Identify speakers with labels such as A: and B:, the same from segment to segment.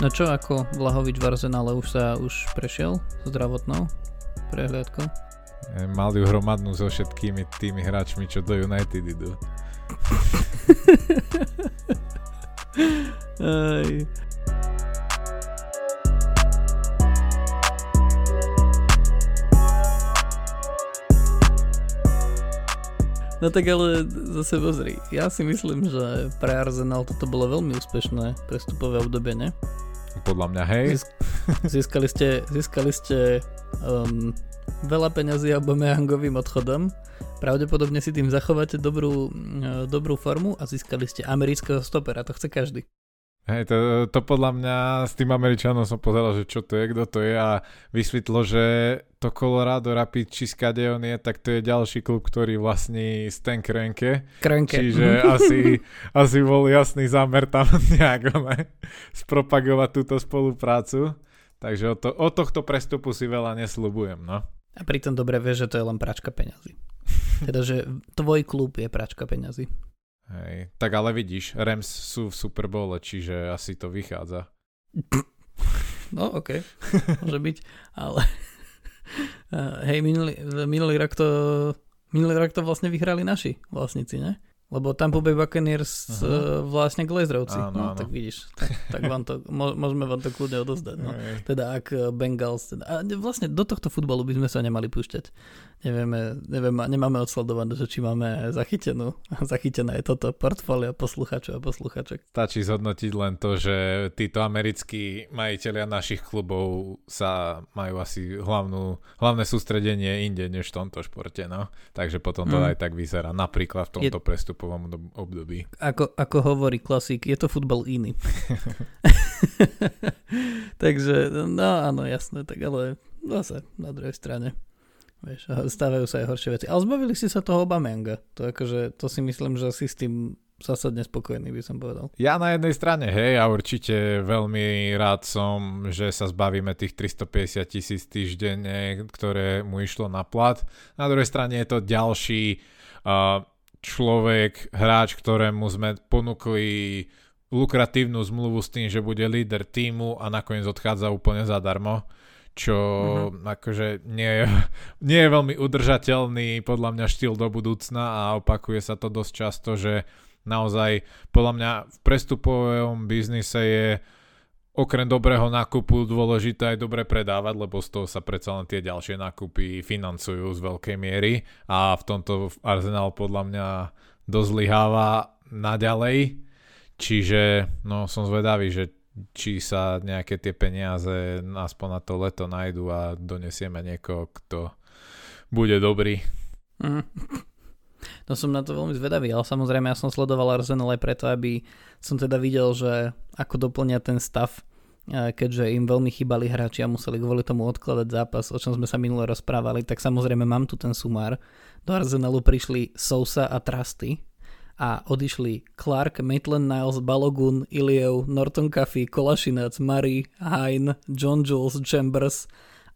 A: No čo, ako Vlahovič v Arsenále už sa už prešiel zdravotnou prehliadkou?
B: Mal ju hromadnú so všetkými tými hráčmi, čo do United idú.
A: Aj. No tak ale zase pozri, ja si myslím, že pre Arsenal toto bolo veľmi úspešné prestupové obdobie, ne?
B: Podľa mňa, hej.
A: Získ- získali ste, získali ste um, veľa peňazí Aubameyangovým odchodom, pravdepodobne si tým zachováte dobrú, uh, dobrú formu a získali ste amerického stopera, to chce každý.
B: Hej, to, to podľa mňa s tým Američanom som pozeral, že čo to je, kto to je a vysvetlo, že to Colorado Rapid, či skade on je, tak to je ďalší klub, ktorý vlastní Stan Krenke.
A: Krenke.
B: Čiže asi, asi bol jasný zámer tam nejak ne, spropagovať túto spoluprácu. Takže o, to, o tohto prestupu si veľa nesľubujem, no.
A: A pritom dobre vieš, že to je len pračka peňazí. Teda, že tvoj klub je pračka peňazí.
B: Hej, tak ale vidíš, Rams sú v Super čiže asi to vychádza.
A: No, OK, môže byť, ale hej, minulý, minulý rok to minulý rok to vlastne vyhrali naši vlastníci, ne? Lebo Tampa Bay Buccaneers uh, vlastne Glazerovci.
B: Áno,
A: no,
B: áno.
A: tak vidíš, tak, tak vám to, môžeme vám to kľudne odozdať. No. Teda ak eh, Bengals, teda, a vlastne do tohto futbalu by sme sa nemali púšťať. Nevieme, nevieme, nemáme odsledované, že či máme zachytenú, zachytené je toto portfólio posluchačov a posluchaček.
B: Stačí zhodnotiť len to, že títo americkí majiteľia našich klubov sa majú asi hlavnú, hlavné sústredenie inde než v tomto športe, no. Takže potom to
A: Mm.
B: aj tak vyzerá, napríklad v tomto prestupovom dob- období.
A: Ako, ako hovorí klasík, je to futbal iný. Takže, no áno, jasné, tak ale zase na druhej strane. Vieš, stávajú sa aj horšie veci. Ale zbavili si sa toho Obamanga. To akože, to si myslím, že si s tým zásadne spokojný, by som povedal.
B: Ja na jednej strane, hej, a určite veľmi rád som, že sa zbavíme tých 350 tisíc týždenne, ktoré mu išlo na plat. Na druhej strane je to ďalší uh, človek, hráč, ktorému sme ponúkli lukratívnu zmluvu s tým, že bude líder týmu a nakoniec odchádza úplne zadarmo čo uh-huh. akože nie je, nie je veľmi udržateľný podľa mňa štýl do budúcna a opakuje sa to dosť často, že naozaj podľa mňa v prestupovom biznise je okrem dobrého nákupu dôležité aj dobre predávať, lebo z toho sa predsa len tie ďalšie nákupy financujú z veľkej miery a v tomto Arsenal podľa mňa dosť zlyháva naďalej. Čiže no som zvedavý, že či sa nejaké tie peniaze aspoň na to leto nájdu a donesieme niekoho, kto bude dobrý.
A: Mhm. No som na to veľmi zvedavý, ale samozrejme ja som sledoval Arsenal aj preto, aby som teda videl, že ako doplňa ten stav, keďže im veľmi chýbali hráči a museli kvôli tomu odkladať zápas, o čom sme sa minule rozprávali, tak samozrejme mám tu ten sumár. Do Arsenalu prišli Sousa a Trusty a odišli Clark, Maitland Niles, Balogun, Iliev, Norton Coffey, Kolašinac, Murray, Hine, John Jules, Chambers,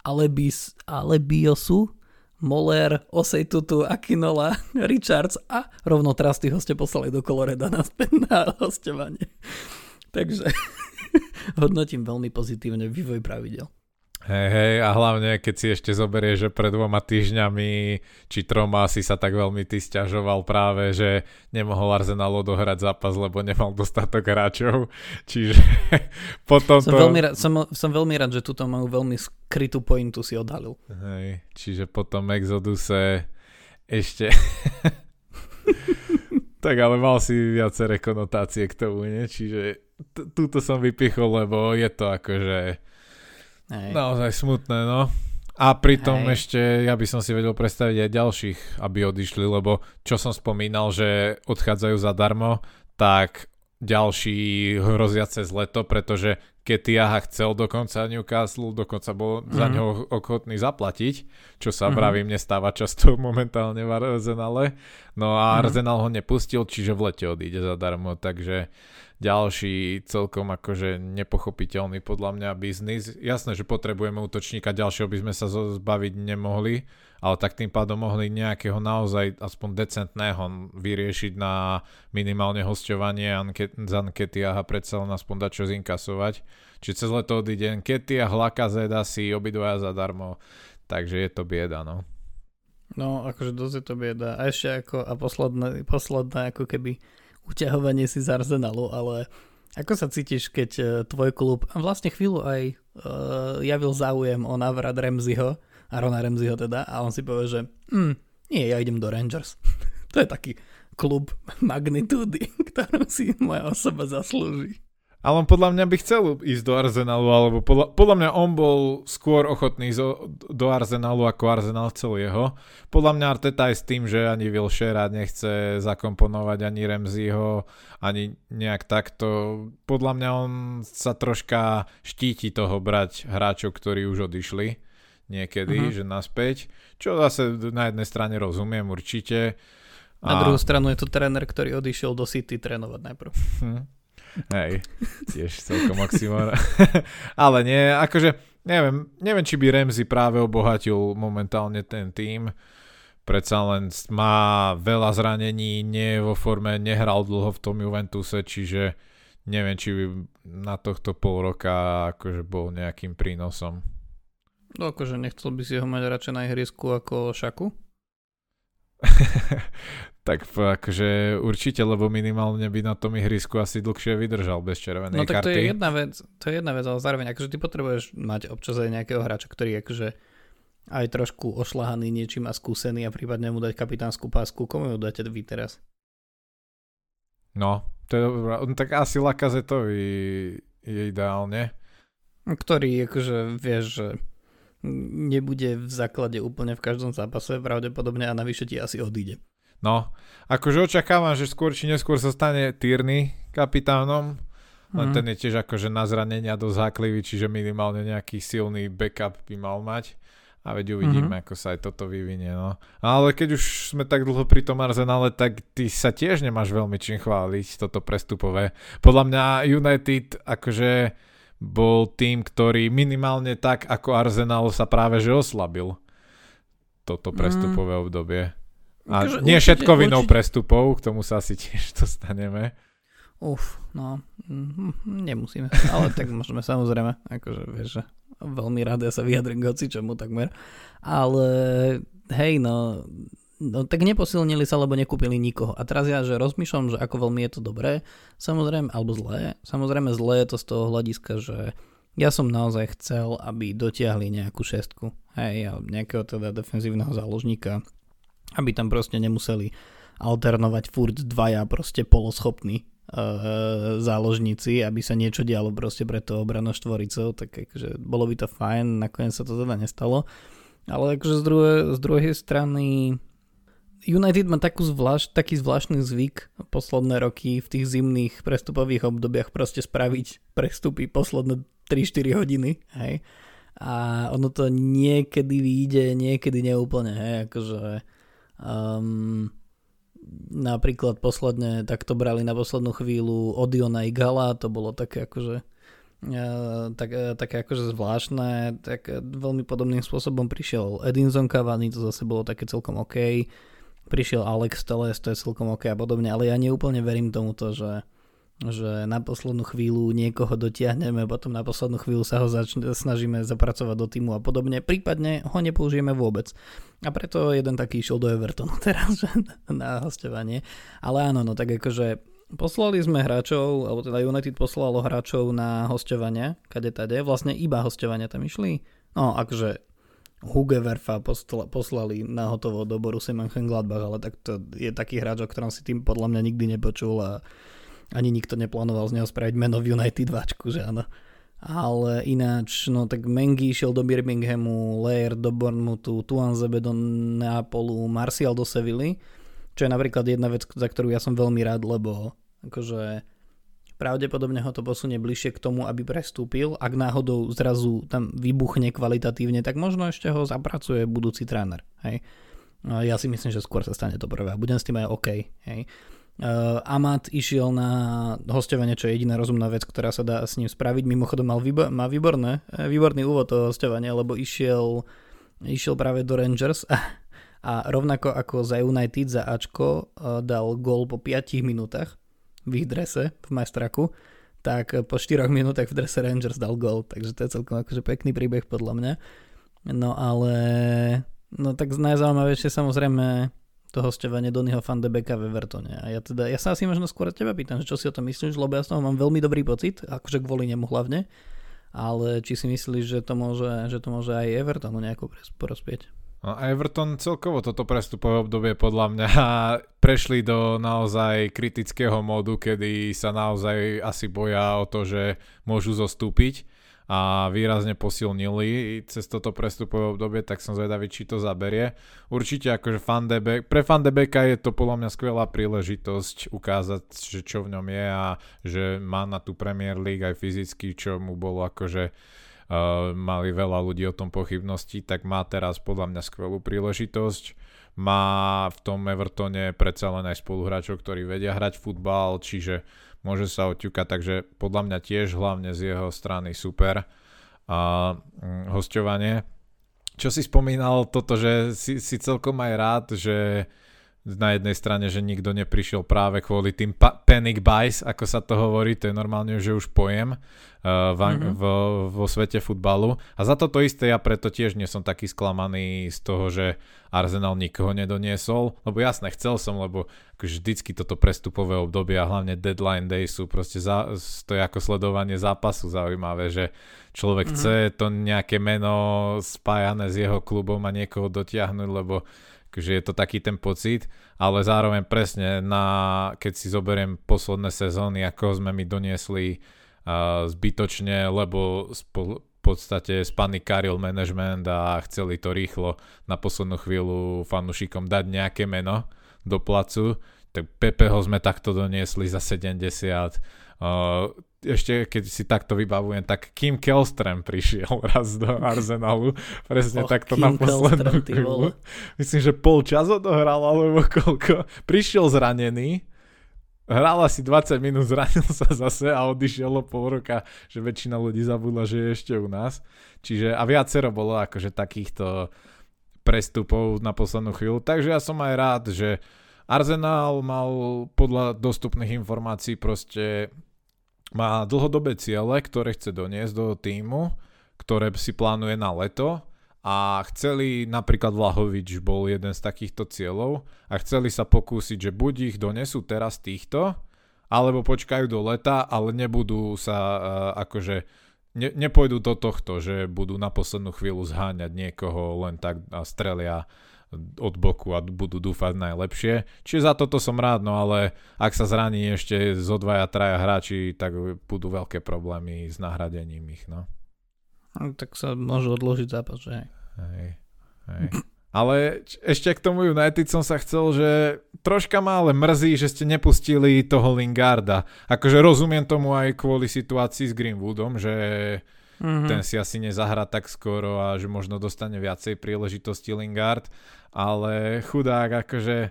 A: Alebis, Alebiosu, Moller, Osejtutu, Akinola, Richards a rovno Trusty ho ste poslali do Coloreda naspäť na hostovanie. Takže hodnotím veľmi pozitívne vývoj pravidel.
B: Hej, hej, a hlavne keď si ešte zoberieš, že pred dvoma týždňami či troma si sa tak veľmi ty stiažoval práve, že nemohol Arsenal odohrať zápas, lebo nemal dostatok hráčov. Čiže potom
A: Som,
B: to...
A: veľmi rád, som, som veľmi rád, že túto moju veľmi skrytú pointu si odhalil.
B: Hej, čiže potom Exoduse ešte... tak ale mal si viaceré konotácie k tomu, nie? Čiže túto som vypichol, lebo je to akože
A: Hej.
B: naozaj smutné, no. A pritom
A: Hej.
B: ešte ja by som si vedel predstaviť aj ďalších, aby odišli, lebo čo som spomínal, že odchádzajú zadarmo, tak ďalší hrozia cez leto, pretože Ketiaha chcel dokonca Newcastle, dokonca bol mm-hmm. za
A: Mhm.
B: ňou ochotný zaplatiť, čo sa
A: Mhm.
B: vravím nestáva často momentálne v Arsenale. No a
A: Mhm.
B: Arsenal ho nepustil, čiže v lete odíde zadarmo, takže ďalší celkom akože nepochopiteľný podľa mňa biznis. Jasné, že potrebujeme útočníka, ďalšieho by sme sa zbaviť nemohli, ale tak tým pádom mohli nejakého naozaj aspoň decentného vyriešiť na minimálne hostovanie anket, z Ankety a predsa len aspoň dať čo zinkasovať. Čiže cez leto odíde Ankety a Hlaka Zeda si obidvaja zadarmo, takže je to bieda, no.
A: No, akože dosť je to bieda. A ešte ako, a posledné, posledné ako keby uťahovanie si z Arsenalu, ale ako sa cítiš, keď uh, tvoj klub vlastne chvíľu aj uh, javil záujem o návrat Remziho, Arona Remziho teda, a on si povie, že mm, nie, ja idem do Rangers. to je taký klub magnitúdy, ktorú si moja osoba zaslúži.
B: Ale on podľa mňa by chcel ísť do Arsenalu, alebo podľa, podľa mňa on bol skôr ochotný ísť do Arsenalu, ako Arsenal chcel jeho. Podľa mňa Arteta aj s tým, že ani Wilshere nechce zakomponovať ani Remziho, ani nejak takto. Podľa mňa on sa troška štíti toho brať hráčov, ktorí už odišli niekedy, uh-huh. že naspäť. Čo zase na jednej strane rozumiem určite.
A: A... Na druhú stranu je to tréner, ktorý odišiel do City trénovať najprv. Hm.
B: Hej, tiež celkom oxymor. Ale nie, akože neviem, neviem, či by Remzi práve obohatil momentálne ten tým. Predsa len má veľa zranení, nie je vo forme, nehral dlho v tom Juventuse, čiže neviem, či by na tohto pol roka akože bol nejakým prínosom.
A: No akože nechcel by si ho mať radšej na ihrisku ako Šaku?
B: tak akože určite, lebo minimálne by na tom ihrisku asi dlhšie vydržal bez červenej
A: no, tak
B: karty.
A: to je jedna vec, to je jedna vec, ale zároveň akože ty potrebuješ mať občas aj nejakého hráča, ktorý akože aj trošku ošlahaný niečím a skúsený a prípadne mu dať kapitánsku pásku. Komu ju dáte vy teraz?
B: No, to je dobrá. Tak asi Lakazetovi je ideálne.
A: Ktorý akože vieš, že nebude v základe úplne v každom zápase pravdepodobne a navyše ti asi odíde.
B: No, akože očakávam, že skôr či neskôr sa stane Tyrny kapitánom, len mm. ten je tiež akože na zranenia dosť háklivý, čiže minimálne nejaký silný backup by mal mať. A veď uvidíme, mm-hmm. ako sa aj toto vyvinie. No. Ale keď už sme tak dlho pri tom Arsenale, tak ty sa tiež nemáš veľmi čím chváliť, toto prestupové. Podľa mňa United akože bol tým, ktorý minimálne tak ako Arsenal sa práve že oslabil toto mhm. prestupové mm. obdobie. A Akože nie všetko vinou určite... prestupov, k tomu sa asi tiež dostaneme.
A: Uf, no, mm, nemusíme, ale tak môžeme samozrejme, akože vieš, že veľmi rád ja sa vyjadrím k čomu takmer, ale hej, no, no tak neposilnili sa, lebo nekúpili nikoho. A teraz ja, že rozmýšľam, že ako veľmi je to dobré, samozrejme, alebo zlé, samozrejme zlé je to z toho hľadiska, že ja som naozaj chcel, aby dotiahli nejakú šestku, hej, nejakého teda defenzívneho záložníka, aby tam proste nemuseli alternovať furt dvaja proste poloschopní uh, záložníci, aby sa niečo dialo proste pre to obrano štvoricou, tak akože bolo by to fajn, nakoniec sa to teda nestalo. Ale akože z, druhé, z druhej strany United má takú zvlášť, taký zvláštny zvyk posledné roky v tých zimných prestupových obdobiach proste spraviť prestupy posledné 3-4 hodiny, hej. A ono to niekedy vyjde, niekedy neúplne, hej, akože Um, napríklad posledne takto brali na poslednú chvíľu Odiona i Gala, to bolo také akože uh, tak, uh, také akože zvláštne, tak veľmi podobným spôsobom prišiel Edinson Cavani, to zase bolo také celkom OK, prišiel Alex Teles, to je celkom OK a podobne, ale ja neúplne verím tomuto, že že na poslednú chvíľu niekoho dotiahneme, potom na poslednú chvíľu sa ho začne, snažíme zapracovať do týmu a podobne, prípadne ho nepoužijeme vôbec. A preto jeden taký išiel do Evertonu teraz na hostovanie. Ale áno, no tak akože poslali sme hráčov, alebo teda United poslalo hráčov na hostovania, kade tade, vlastne iba hostovania tam išli. No akože Hugeverfa poslali na hotovo do Borussia Mönchengladbach, ale tak to je taký hráč, o ktorom si tým podľa mňa nikdy nepočul a ani nikto neplánoval z neho spraviť meno v United váčku, že áno. Ale ináč, no tak Mengi išiel do Birminghamu, Lair do Bournemouthu, Tuanzebe do Neapolu, Martial do Sevilly, čo je napríklad jedna vec, za ktorú ja som veľmi rád, lebo akože pravdepodobne ho to posunie bližšie k tomu, aby prestúpil. Ak náhodou zrazu tam vybuchne kvalitatívne, tak možno ešte ho zapracuje budúci tréner. Hej. Ja si myslím, že skôr sa stane to prvé a budem s tým aj OK. Hej. Uh, Amat išiel na hostovanie, čo je jediná rozumná vec, ktorá sa dá s ním spraviť. Mimochodom mal výbo- má výborné, eh, výborný úvod toho hostovania, lebo išiel, išiel práve do Rangers a, a rovnako ako za United za Ačko uh, dal gól po 5 minútach v ich drese v majstraku, tak po 4 minútach v drese Rangers dal gól, takže to je celkom akože pekný príbeh podľa mňa. No ale, no tak najzaujímavejšie samozrejme to hostovanie Donnyho van de Beka v Evertone. A ja teda, ja sa asi možno skôr teba pýtam, že čo si o tom myslíš, lebo ja z toho mám veľmi dobrý pocit, akože kvôli nemu hlavne, ale či si myslíš, že to môže, že to môže aj Evertonu nejako prospieť?
B: No Everton celkovo toto prestupové obdobie podľa mňa prešli do naozaj kritického módu, kedy sa naozaj asi boja o to, že môžu zostúpiť a výrazne posilnili cez toto prestupové obdobie, tak som zvedavý, či to zaberie. Určite akože Fandebek, pre Fandebeka je to podľa mňa skvelá príležitosť ukázať, že čo v ňom je a že má na tú Premier League aj fyzicky, čo mu bolo akože mali veľa ľudí o tom pochybnosti, tak má teraz podľa mňa skvelú príležitosť. Má v tom Evertone predsa len aj spoluhráčov, ktorí vedia hrať futbal, čiže môže sa oťukať, takže podľa mňa tiež hlavne z jeho strany super a hm, hostovanie. Čo si spomínal toto, že si, si celkom aj rád, že na jednej strane, že nikto neprišiel práve kvôli tým pa- panic buys, ako sa to hovorí, to je normálne, že už pojem uh, v, mm-hmm. vo, vo svete futbalu. A za toto isté ja preto tiež nie som taký sklamaný z toho, že Arsenal nikoho nedoniesol, lebo jasne, chcel som, lebo akože vždycky toto prestupové obdobie a hlavne deadline day sú proste, za, to je ako sledovanie zápasu zaujímavé, že človek mm-hmm. chce to nejaké meno spájané s jeho klubom a niekoho dotiahnuť, lebo že je to taký ten pocit, ale zároveň presne na, keď si zoberiem posledné sezóny, ako sme mi doniesli uh, zbytočne, lebo spo, podstate spanikaril management a chceli to rýchlo na poslednú chvíľu fanúšikom dať nejaké meno do placu, tak Pepeho sme takto doniesli za 70, uh, ešte keď si takto vybavujem, tak Kim Kelstrem prišiel raz do Arsenalu, presne oh, takto Kim na poslednú chvíľu. Myslím, že pol čas odohral, alebo koľko. Prišiel zranený, hral asi 20 minút, zranil sa zase a odišiel o pol roka, že väčšina ľudí zabudla, že je ešte u nás. Čiže a viacero bolo akože takýchto prestupov na poslednú chvíľu, takže ja som aj rád, že Arsenal mal podľa dostupných informácií proste má dlhodobé ciele, ktoré chce doniesť do týmu, ktoré si plánuje na leto a chceli, napríklad Vlahovič bol jeden z takýchto cieľov a chceli sa pokúsiť, že buď ich donesú teraz týchto, alebo počkajú do leta, ale nebudú sa uh, akože ne, nepôjdu do tohto, že budú na poslednú chvíľu zháňať niekoho len tak a strelia od boku a budú dúfať najlepšie. Čiže za toto som rád, no ale ak sa zraní ešte zo dvaja, traja hráči, tak budú veľké problémy s nahradením ich, no.
A: no tak sa môžu odložiť zápas, že
B: hej. Hej. Ale ešte k tomu United som sa chcel, že troška ma ale mrzí, že ste nepustili toho Lingarda. Akože rozumiem tomu aj kvôli situácii s Greenwoodom, že mm-hmm. ten si asi nezahra tak skoro a že možno dostane viacej príležitosti Lingard ale chudák akože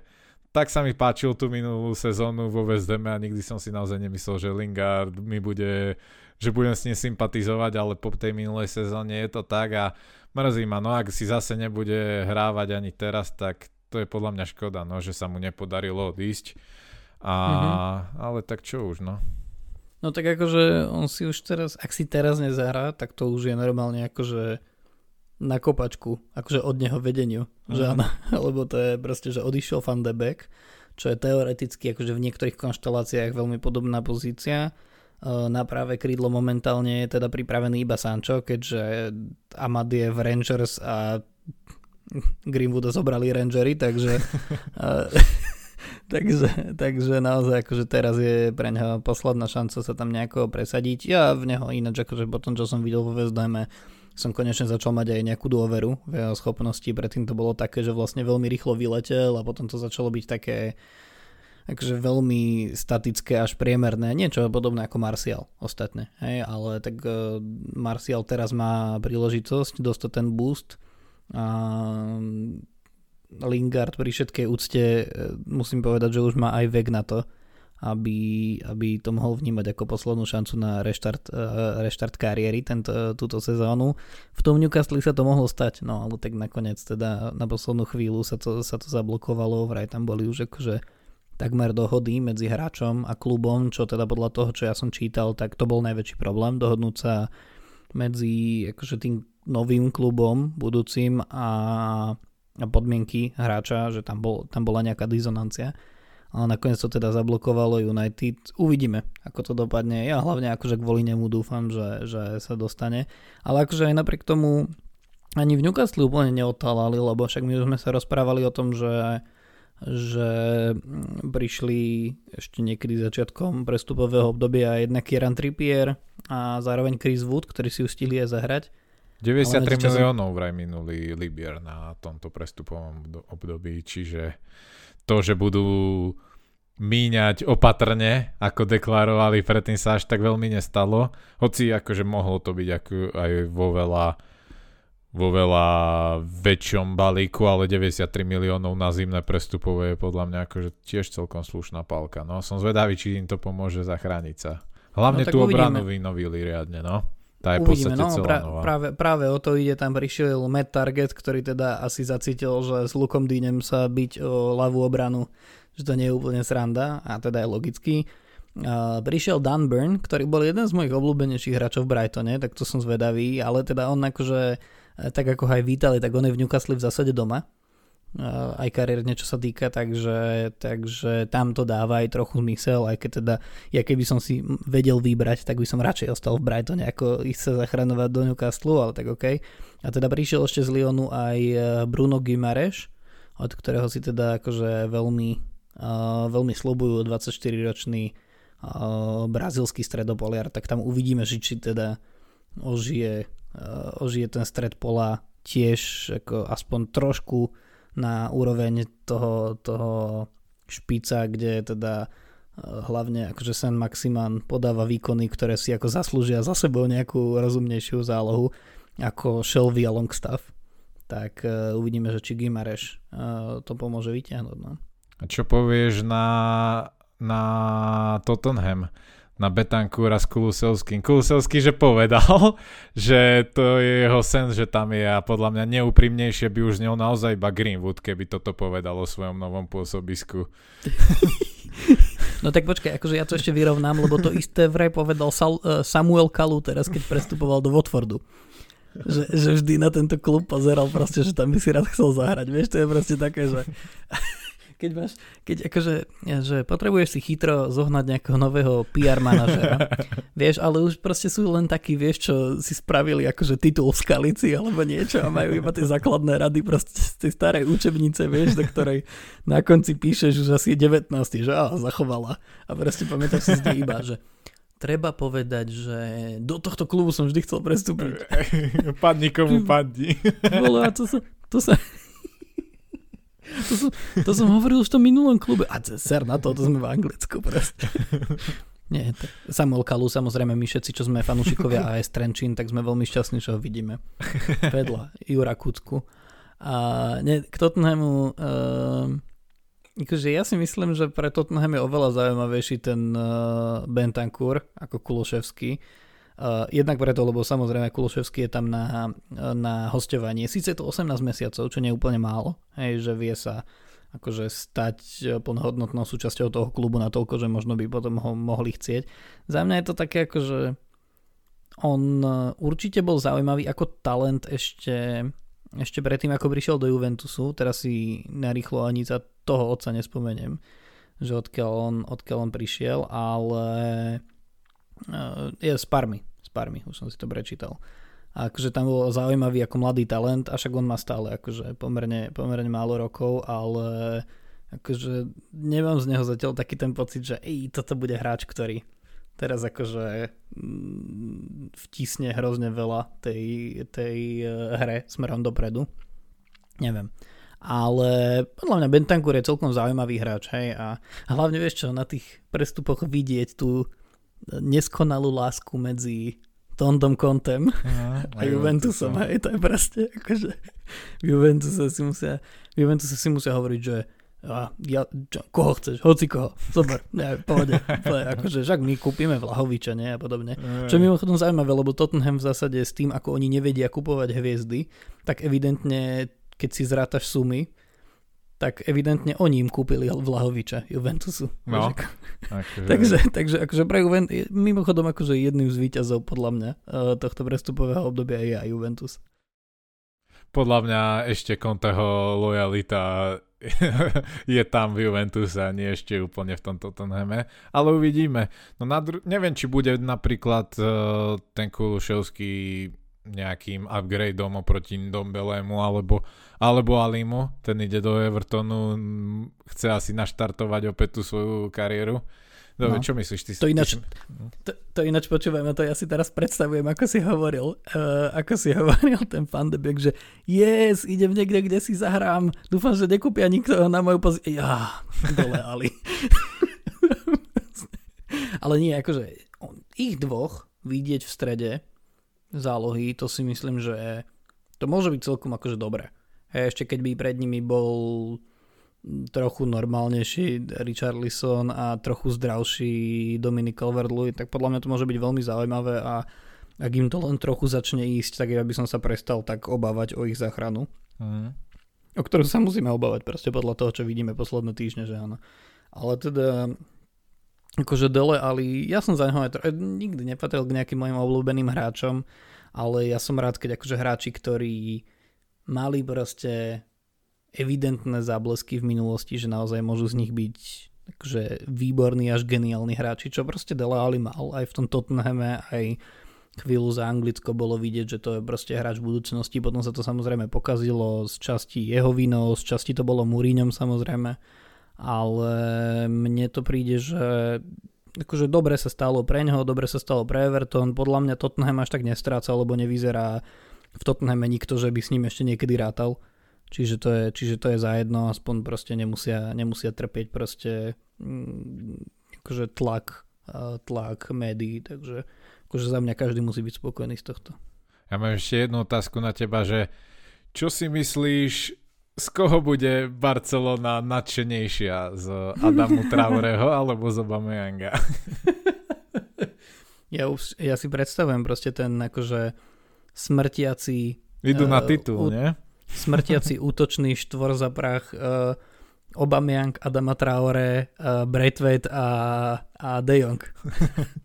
B: tak sa mi páčil tú minulú sezónu vo West Ham a nikdy som si naozaj nemyslel, že Lingard mi bude, že budem s ním sympatizovať, ale po tej minulej sezóne je to tak a mrzí ma, no ak si zase nebude hrávať ani teraz, tak to je podľa mňa škoda, no, že sa mu nepodarilo odísť. A, mm-hmm. Ale tak čo už, no.
A: No tak akože on si už teraz, ak si teraz nezahrá, tak to už je normálne akože na kopačku, akože od neho vedeniu, uh-huh. že mhm. áno, lebo to je proste, že odišiel Van de Beek, čo je teoreticky akože v niektorých konšteláciách veľmi podobná pozícia. Na práve krídlo momentálne je teda pripravený iba Sancho, keďže Amad je v Rangers a Greenwooda zobrali Rangery, takže takže, takže naozaj akože teraz je pre neho posledná šanca sa tam nejako presadiť. Ja v neho ináč akože potom, čo som videl vo West som konečne začal mať aj nejakú dôveru v jeho schopnosti. Predtým to bolo také, že vlastne veľmi rýchlo vyletel a potom to začalo byť také akože veľmi statické až priemerné, niečo podobné ako Martial ostatné, hej, ale tak uh, Martial teraz má príležitosť dostať ten boost a Lingard pri všetkej úcte e, musím povedať, že už má aj vek na to, aby, aby to mohol vnímať ako poslednú šancu na reštart, uh, reštart kariéry tento, túto sezónu. V tom Newcastle sa to mohlo stať, no ale tak nakoniec teda na poslednú chvíľu sa to, sa to zablokovalo, vraj tam boli už akože takmer dohody medzi hráčom a klubom, čo teda podľa toho, čo ja som čítal, tak to bol najväčší problém, dohodnúť sa medzi akože tým novým klubom budúcim a podmienky hráča, že tam, bol, tam bola nejaká dizonancia. Ale nakoniec to teda zablokovalo United. Uvidíme, ako to dopadne. Ja hlavne akože kvôli nemu dúfam, že, že sa dostane. Ale akože aj napriek tomu ani v Newcastle úplne neotálali, lebo však my sme sa rozprávali o tom, že že prišli ešte niekedy začiatkom prestupového obdobia jedna Kieran Trippier a zároveň Chris Wood, ktorí si ju stihli aj zahrať.
B: 93 časom... miliónov vraj minulý Libier na tomto prestupovom období, čiže to, že budú míňať opatrne, ako deklarovali, predtým sa až tak veľmi nestalo. Hoci akože mohlo to byť ako aj vo veľa vo veľa väčšom balíku, ale 93 miliónov na zimné prestupové je podľa mňa akože tiež celkom slušná palka. No som zvedavý, či im to pomôže zachrániť sa. Hlavne no, tú obranu vynovili riadne, no. Tá je Uvidíme, no, celá pra, nová.
A: Práve, práve o to ide, tam prišiel Matt Target, ktorý teda asi zacítil, že s Lukom Dínem sa byť o ľavú obranu, že to nie je úplne sranda a teda je logický. Uh, prišiel Dan Burn, ktorý bol jeden z mojich obľúbenejších hráčov v Brightone, tak to som zvedavý, ale teda on akože E, tak ako aj vítali, tak on je v Newcastle v zásade doma aj kariérne, čo sa týka, takže, takže tam to dáva aj trochu zmysel, aj keď teda, ja keby som si vedel vybrať, tak by som radšej ostal v Brightone, ako ísť sa zachraňovať do Newcastle, ale tak OK. A teda prišiel ešte z Lyonu aj e, Bruno Gimareš, od ktorého si teda akože veľmi, uh, veľmi slubujú 24-ročný uh, brazilský stredopoliar, tak tam uvidíme, že či teda ožije Eh, ožije ten stred pola tiež ako aspoň trošku na úroveň toho, toho špica, kde teda eh, hlavne akože Sen Maximan podáva výkony, ktoré si ako zaslúžia za sebou nejakú rozumnejšiu zálohu ako Shelby a Longstaff. Tak uh, uvidíme, že či Gimareš uh, to pomôže vyťahnuť. No.
B: A čo povieš na, na Tottenham? Na Betancúra s Kulusevským. Kulusevský, že povedal, že to je jeho sen, že tam je a podľa mňa neúprimnejšie by už znel naozaj iba Greenwood, keby toto povedal o svojom novom pôsobisku.
A: No tak počkaj, akože ja to ešte vyrovnám, lebo to isté vraj povedal eh, Samuel Kalu teraz, keď prestupoval do Watfordu. Že, že vždy na tento klub pozeral proste, že tam by si rád chcel zahrať. Vieš, to je proste také, že keď máš, keď akože, že potrebuješ si chytro zohnať nejakého nového PR manažera, vieš, ale už proste sú len takí, vieš, čo si spravili akože titul v skalici alebo niečo a majú iba tie základné rady proste z tej starej učebnice, vieš, do ktorej na konci píšeš už asi 19, že á, zachovala. A proste pamätáš si z iba, že treba povedať, že do tohto klubu som vždy chcel prestúpiť.
B: padni komu padni.
A: Vole, a to sa, to sa, to som, to som hovoril už v tom minulom klube. A ser na to, sme v Anglicku proste. Nie, Samuel Kalu, samozrejme my všetci, čo sme fanúšikovia AS Trenčín, tak sme veľmi šťastní, že ho vidíme. Vedľa Jura Kucku. A nie, k Tottenhamu uh, akože ja si myslím, že pre Tottenham je oveľa zaujímavejší ten uh, Bentancur ako Kuloševský. Uh, jednak preto, lebo samozrejme Kuloševský je tam na, na hostovanie. Sice to 18 mesiacov, čo nie je úplne málo, hej, že vie sa akože stať plnohodnotnou súčasťou toho klubu na toľko, že možno by potom ho mohli chcieť. Za mňa je to také ako, že on určite bol zaujímavý ako talent ešte, ešte predtým, ako prišiel do Juventusu. Teraz si narýchlo ani za toho otca nespomeniem, že odkiaľ on, odkiaľ on prišiel, ale je z Parmy, z Parmy, už som si to prečítal. A akože tam bol zaujímavý ako mladý talent, a však on má stále akože pomerne, pomerne málo rokov, ale akože nemám z neho zatiaľ taký ten pocit, že ej, toto bude hráč, ktorý teraz akože mm, vtisne hrozne veľa tej, tej eh, hre smerom dopredu. Neviem. Ale podľa mňa Bentancur je celkom zaujímavý hráč, hej, a hlavne vieš čo, na tých prestupoch vidieť tú neskonalú lásku medzi Tondom Kontem no, a Juventusom, hej, to je proste akože v Juventuse si musia, v Juventuse si musia hovoriť, že a ja, čo, koho chceš, hoci koho, super, ne, pohode, akože však my kúpime Vlahoviča, nie, a podobne. Čo je mimochodom zaujímavé, lebo Tottenham v zásade s tým, ako oni nevedia kupovať hviezdy, tak evidentne, keď si zrátaš sumy, tak evidentne oni im kúpili Vlahoviča Juventusu.
B: No,
A: akože... takže, takže akože pre Juventus, mimochodom akože jedným z výťazov podľa mňa eh, tohto prestupového obdobia je aj Juventus.
B: Podľa mňa ešte Conteho lojalita je tam v Juventuse a nie ešte úplne v tomto Tottenhame, ale uvidíme. No na dru- neviem, či bude napríklad uh, ten Kuluševský nejakým upgradeom oproti Dombelému alebo, alebo Alimu. Ten ide do Evertonu, chce asi naštartovať opäť tú svoju kariéru. Dobre, no. čo myslíš? Ty
A: to, ináč, to, to ináč počúvame, to ja si teraz predstavujem, ako si hovoril, uh, ako si hovoril ten Fandebek, že yes, idem niekde, kde si zahrám, dúfam, že nekúpia nikto na moju pozíciu. Ja, dole Ali. Ale nie, akože ich dvoch vidieť v strede zálohy, to si myslím, že to môže byť celkom akože dobré. Hej, ešte keď by pred nimi bol trochu normálnejší Richard Lisson a trochu zdravší Dominic calvert tak podľa mňa to môže byť veľmi zaujímavé a ak im to len trochu začne ísť, tak ja by som sa prestal tak obávať o ich záchranu. Mm. O ktorú sa musíme obávať proste podľa toho, čo vidíme posledné týždne, že áno. Ale teda akože dole, ale ja som za neho aj nikdy nepatril k nejakým mojim obľúbeným hráčom, ale ja som rád, keď akože hráči, ktorí mali proste evidentné záblesky v minulosti, že naozaj môžu z nich byť akože výborní až geniálni hráči, čo proste Dele Alli mal aj v tom Tottenhame, aj chvíľu za Anglicko bolo vidieť, že to je proste hráč budúcnosti, potom sa to samozrejme pokazilo, z časti jeho vinou, z časti to bolo Múriňom samozrejme, ale mne to príde, že akože dobre sa stalo pre neho, dobre sa stalo pre Everton, podľa mňa Tottenham až tak nestráca, lebo nevyzerá v Tottenhame nikto, že by s ním ešte niekedy rátal. Čiže to je, čiže to je za jedno, aspoň proste nemusia, nemusia trpieť proste mm, akože tlak, tlak médií, takže akože za mňa každý musí byť spokojný z tohto.
B: Ja mám ešte jednu otázku na teba, že čo si myslíš, z koho bude Barcelona nadšenejšia? Z Adamu Traureho alebo z Obameyanga?
A: ja, už, ja si predstavujem proste ten akože smrtiaci...
B: Idú uh, na eh, titul, u, nie?
A: Smrtiaci útočný štvor za prach uh, Aubameyang, Adama Traore, uh, Braithwaite a, a De Jong.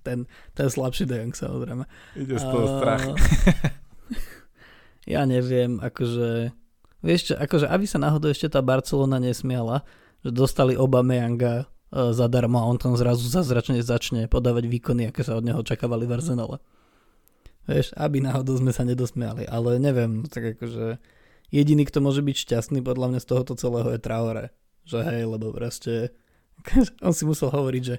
A: ten, ten slabší De Jong samozrejme.
B: Ide z toho uh, strach.
A: ja neviem, akože Vieš čo, akože aby sa náhodou ešte tá Barcelona nesmiala, že dostali oba Meyanga uh, zadarmo a on tam zrazu zazračne začne podávať výkony, aké sa od neho očakávali v Arsenale. Vieš, aby náhodou sme sa nedosmiali, ale neviem, no tak akože jediný, kto môže byť šťastný podľa mňa z tohoto celého je Traore. Že hej, lebo proste on si musel hovoriť, že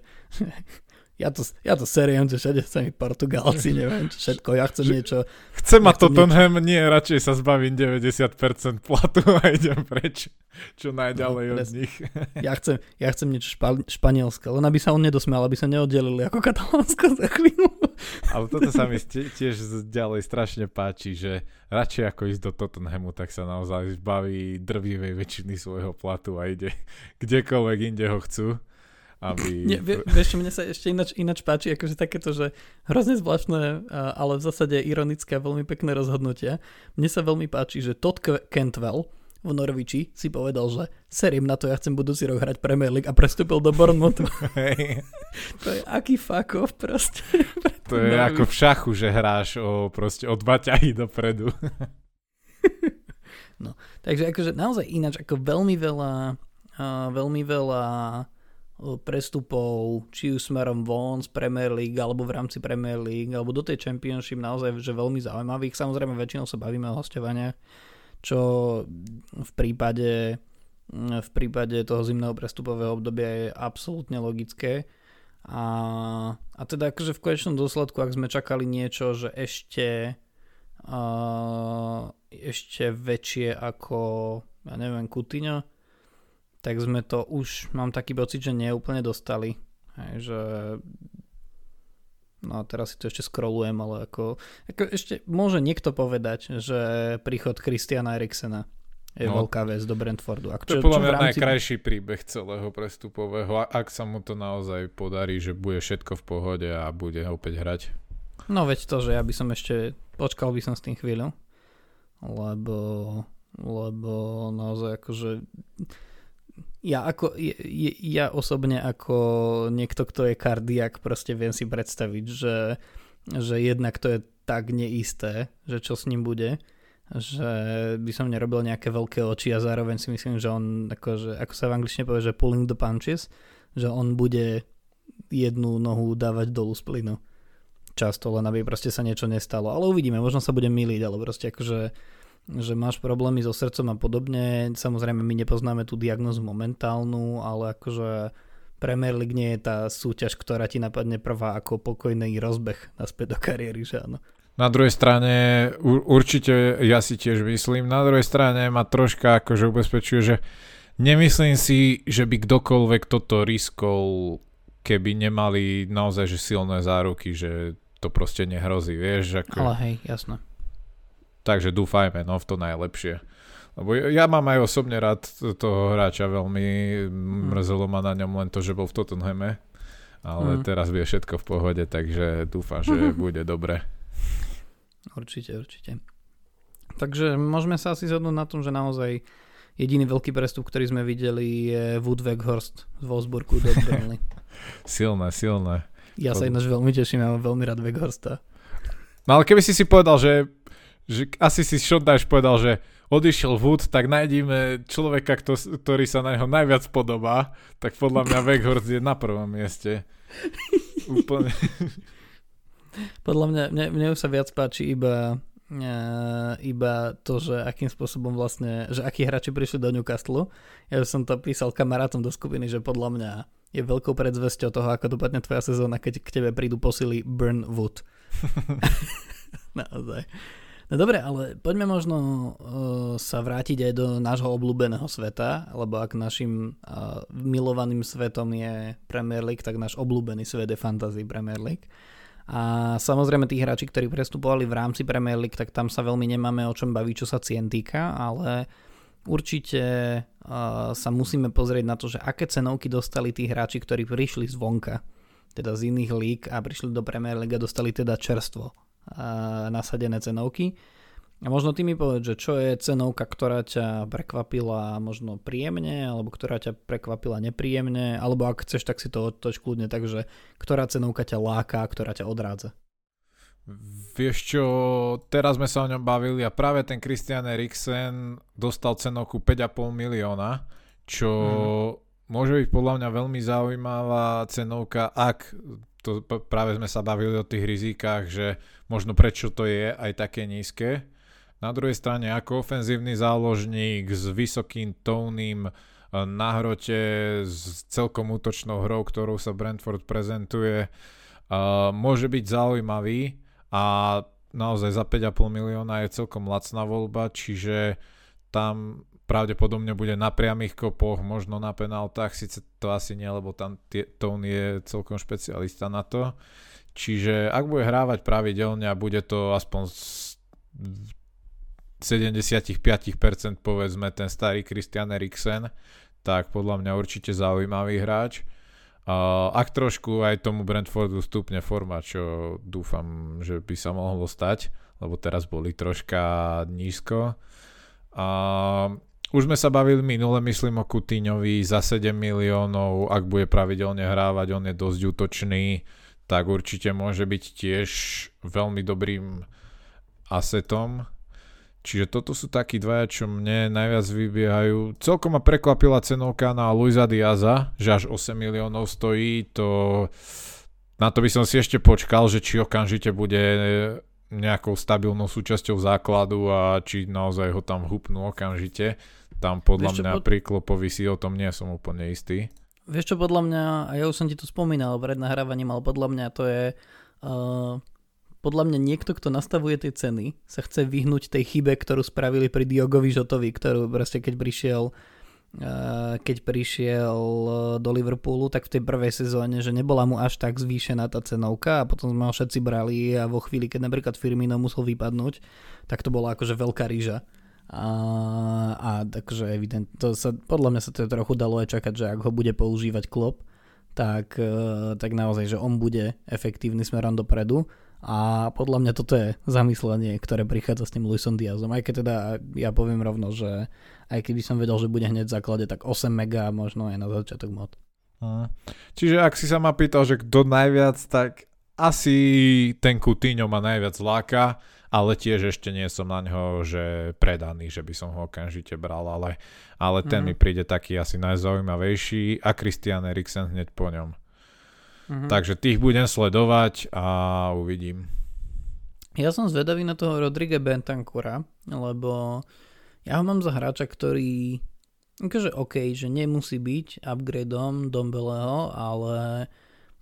A: ja to, ja to seriem, že všade sa mi Portugálci, neviem, čo všetko, ja chcem niečo...
B: Chcem ma Tottenham, niečo... nie, radšej sa zbavím 90% platu a idem preč, čo najďalej no, od nich.
A: Ja chcem, ja chcem niečo špa, španielské, len aby sa on nedosmial, aby sa neoddelili ako Katalánsko za chvíľu.
B: Ale toto sa mi tiež ďalej strašne páči, že radšej ako ísť do Tottenhamu, tak sa naozaj zbaví drvivej väčšiny svojho platu a ide kdekoľvek inde ho chcú aby...
A: Nie, vie, vieš, mne sa ešte ináč, ináč páči, akože takéto, že hrozne zvláštne, ale v zásade ironické a veľmi pekné rozhodnutia. Mne sa veľmi páči, že Todd Cantwell v Norviči si povedal, že serím na to, ja chcem budúci rok hrať Premier League a prestúpil do Bournemouthu. to je aký fuck off proste.
B: to je ako v šachu, že hráš o, proste o dva ťahy dopredu.
A: no, takže akože naozaj ináč ako veľmi veľa uh, veľmi veľa prestupov, či už smerom von z Premier League, alebo v rámci Premier League, alebo do tej Championship naozaj že veľmi zaujímavých. Samozrejme väčšinou sa bavíme o hostovaniach, čo v prípade, v prípade toho zimného prestupového obdobia je absolútne logické. A, a teda akože v konečnom dôsledku, ak sme čakali niečo, že ešte uh, ešte väčšie ako ja neviem, Coutinho, tak sme to už, mám taký pocit, že neúplne dostali. Hej, že No a teraz si to ešte scrollujem, ale ako, ako ešte môže niekto povedať, že príchod Christiana Eriksena je no. veľká vec do Brentfordu.
B: Ak čo, to je podľa mňa rámci... najkrajší príbeh celého prestupového, ak sa mu to naozaj podarí, že bude všetko v pohode a bude opäť hrať.
A: No veď to, že ja by som ešte, počkal by som s tým chvíľu, lebo, lebo naozaj akože ja, ako, ja, ja osobne ako niekto, kto je kardiak, proste viem si predstaviť, že, že jednak to je tak neisté, že čo s ním bude, že by som nerobil nejaké veľké oči a zároveň si myslím, že on, akože, ako sa v angličtine povie, že pulling the punches, že on bude jednu nohu dávať dolu z plynu. Často, len aby proste sa niečo nestalo. Ale uvidíme, možno sa budem miliť, ale proste akože že máš problémy so srdcom a podobne. Samozrejme, my nepoznáme tú diagnozu momentálnu, ale akože Premier League nie je tá súťaž, ktorá ti napadne prvá ako pokojný rozbeh naspäť do kariéry, že áno.
B: Na druhej strane, určite ja si tiež myslím, na druhej strane ma troška akože ubezpečuje, že nemyslím si, že by kdokoľvek toto riskol, keby nemali naozaj že silné záruky, že to proste nehrozí, vieš. Ako...
A: Ale hej, jasné.
B: Takže dúfajme, no v to najlepšie. Lebo ja mám aj osobne rád toho hráča veľmi, mm. mrzelo ma na ňom len to, že bol v Tottenhame, ale mm. teraz bude všetko v pohode, takže dúfam, že bude dobre.
A: Určite, určite. Takže môžeme sa asi zhodnúť na tom, že naozaj jediný veľký prestup, ktorý sme videli je Wood Weghorst z Wolfsburgu do Burnley.
B: silné, silné.
A: Ja sa ináč veľmi teším, ja mám veľmi rád Weghorsta.
B: No ale keby si si povedal, že že asi si Šondáš povedal, že odišiel Wood, tak nájdime človeka, kto, ktorý sa na neho najviac podobá, tak podľa mňa Weghorst je na prvom mieste. Úplne.
A: Podľa mňa, mne, mne už sa viac páči iba uh, iba to, že akým spôsobom vlastne, že akí hráči prišli do Newcastle. Ja som to písal kamarátom do skupiny, že podľa mňa je veľkou predzvesťou toho, ako dopadne tvoja sezóna, keď k tebe prídu posily Burn Wood. Naozaj. No dobre, ale poďme možno uh, sa vrátiť aj do nášho obľúbeného sveta, lebo ak našim uh, milovaným svetom je Premier League, tak náš obľúbený svet je Fantasy Premier League. A samozrejme tí hráči, ktorí prestupovali v rámci Premier League, tak tam sa veľmi nemáme o čom baviť, čo sa cien týka, ale určite uh, sa musíme pozrieť na to, že aké cenovky dostali tí hráči, ktorí prišli zvonka, teda z iných líg a prišli do Premier League a dostali teda čerstvo nasadené cenovky. A možno ty mi povedz, že čo je cenovka, ktorá ťa prekvapila možno príjemne, alebo ktorá ťa prekvapila nepríjemne, alebo ak chceš, tak si to otoč kľudne, takže ktorá cenovka ťa láka, ktorá ťa odrádza.
B: Vieš čo, teraz sme sa o ňom bavili a práve ten Christian Eriksen dostal cenovku 5,5 milióna, čo mm. môže byť podľa mňa veľmi zaujímavá cenovka, ak to práve sme sa bavili o tých rizikách, že možno prečo to je aj také nízke. Na druhej strane ako ofenzívny záložník s vysokým tónnym eh, na hrote, s celkom útočnou hrou, ktorou sa Brentford prezentuje, uh, môže byť zaujímavý a naozaj za 5,5 milióna je celkom lacná voľba, čiže tam pravdepodobne bude na priamých kopoch, možno na penáltach, síce to asi nie, lebo tam tie, Tón je celkom špecialista na to. Čiže ak bude hrávať pravidelne a bude to aspoň 75% povedzme ten starý Christian Eriksen, tak podľa mňa určite zaujímavý hráč. Ak trošku aj tomu Brentfordu stupne forma, čo dúfam, že by sa mohlo stať, lebo teraz boli troška nízko. Uh, už sme sa bavili minule, myslím o Kutíňovi za 7 miliónov, ak bude pravidelne hrávať, on je dosť útočný, tak určite môže byť tiež veľmi dobrým asetom. Čiže toto sú takí dvaja, čo mne najviac vybiehajú. Celkom ma prekvapila cenovka na Luisa Diaza, že až 8 miliónov stojí, to... Na to by som si ešte počkal, že či okamžite bude nejakou stabilnou súčasťou základu a či naozaj ho tam hupnú okamžite tam podľa čo, mňa pod... pri Klopovi si o tom nie som úplne istý.
A: Vieš čo, podľa mňa, a ja už som ti to spomínal pred nahrávaním, ale podľa mňa to je... Uh, podľa mňa niekto, kto nastavuje tie ceny, sa chce vyhnúť tej chybe, ktorú spravili pri Diogovi Žotovi, ktorú proste keď prišiel keď prišiel do Liverpoolu, tak v tej prvej sezóne, že nebola mu až tak zvýšená tá cenovka a potom sme ho všetci brali a vo chvíli, keď napríklad Firmino musel vypadnúť, tak to bola akože veľká rýža. A, a takže evident, to sa, podľa mňa sa to trochu dalo aj čakať, že ak ho bude používať klop, tak, tak naozaj, že on bude efektívny smerom dopredu a podľa mňa toto je zamyslenie, ktoré prichádza s tým Luisom Diazom. Aj keď teda ja poviem rovno, že aj keby som vedel, že bude hneď v základe, tak 8 mega možno aj na začiatok mod.
B: Čiže ak si sa ma pýtal, že kto najviac, tak asi ten Coutinho ma najviac láka, ale tiež ešte nie som na ňo, že predaný, že by som ho okamžite bral, ale, ale ten mm-hmm. mi príde taký asi najzaujímavejší a Christian Eriksen hneď po ňom. Mm-hmm. Takže tých budem sledovať a uvidím.
A: Ja som zvedavý na toho Rodrigue Bentancura, lebo ja ho mám za hráča, ktorý akože OK, že nemusí byť upgradeom Dombeleho, ale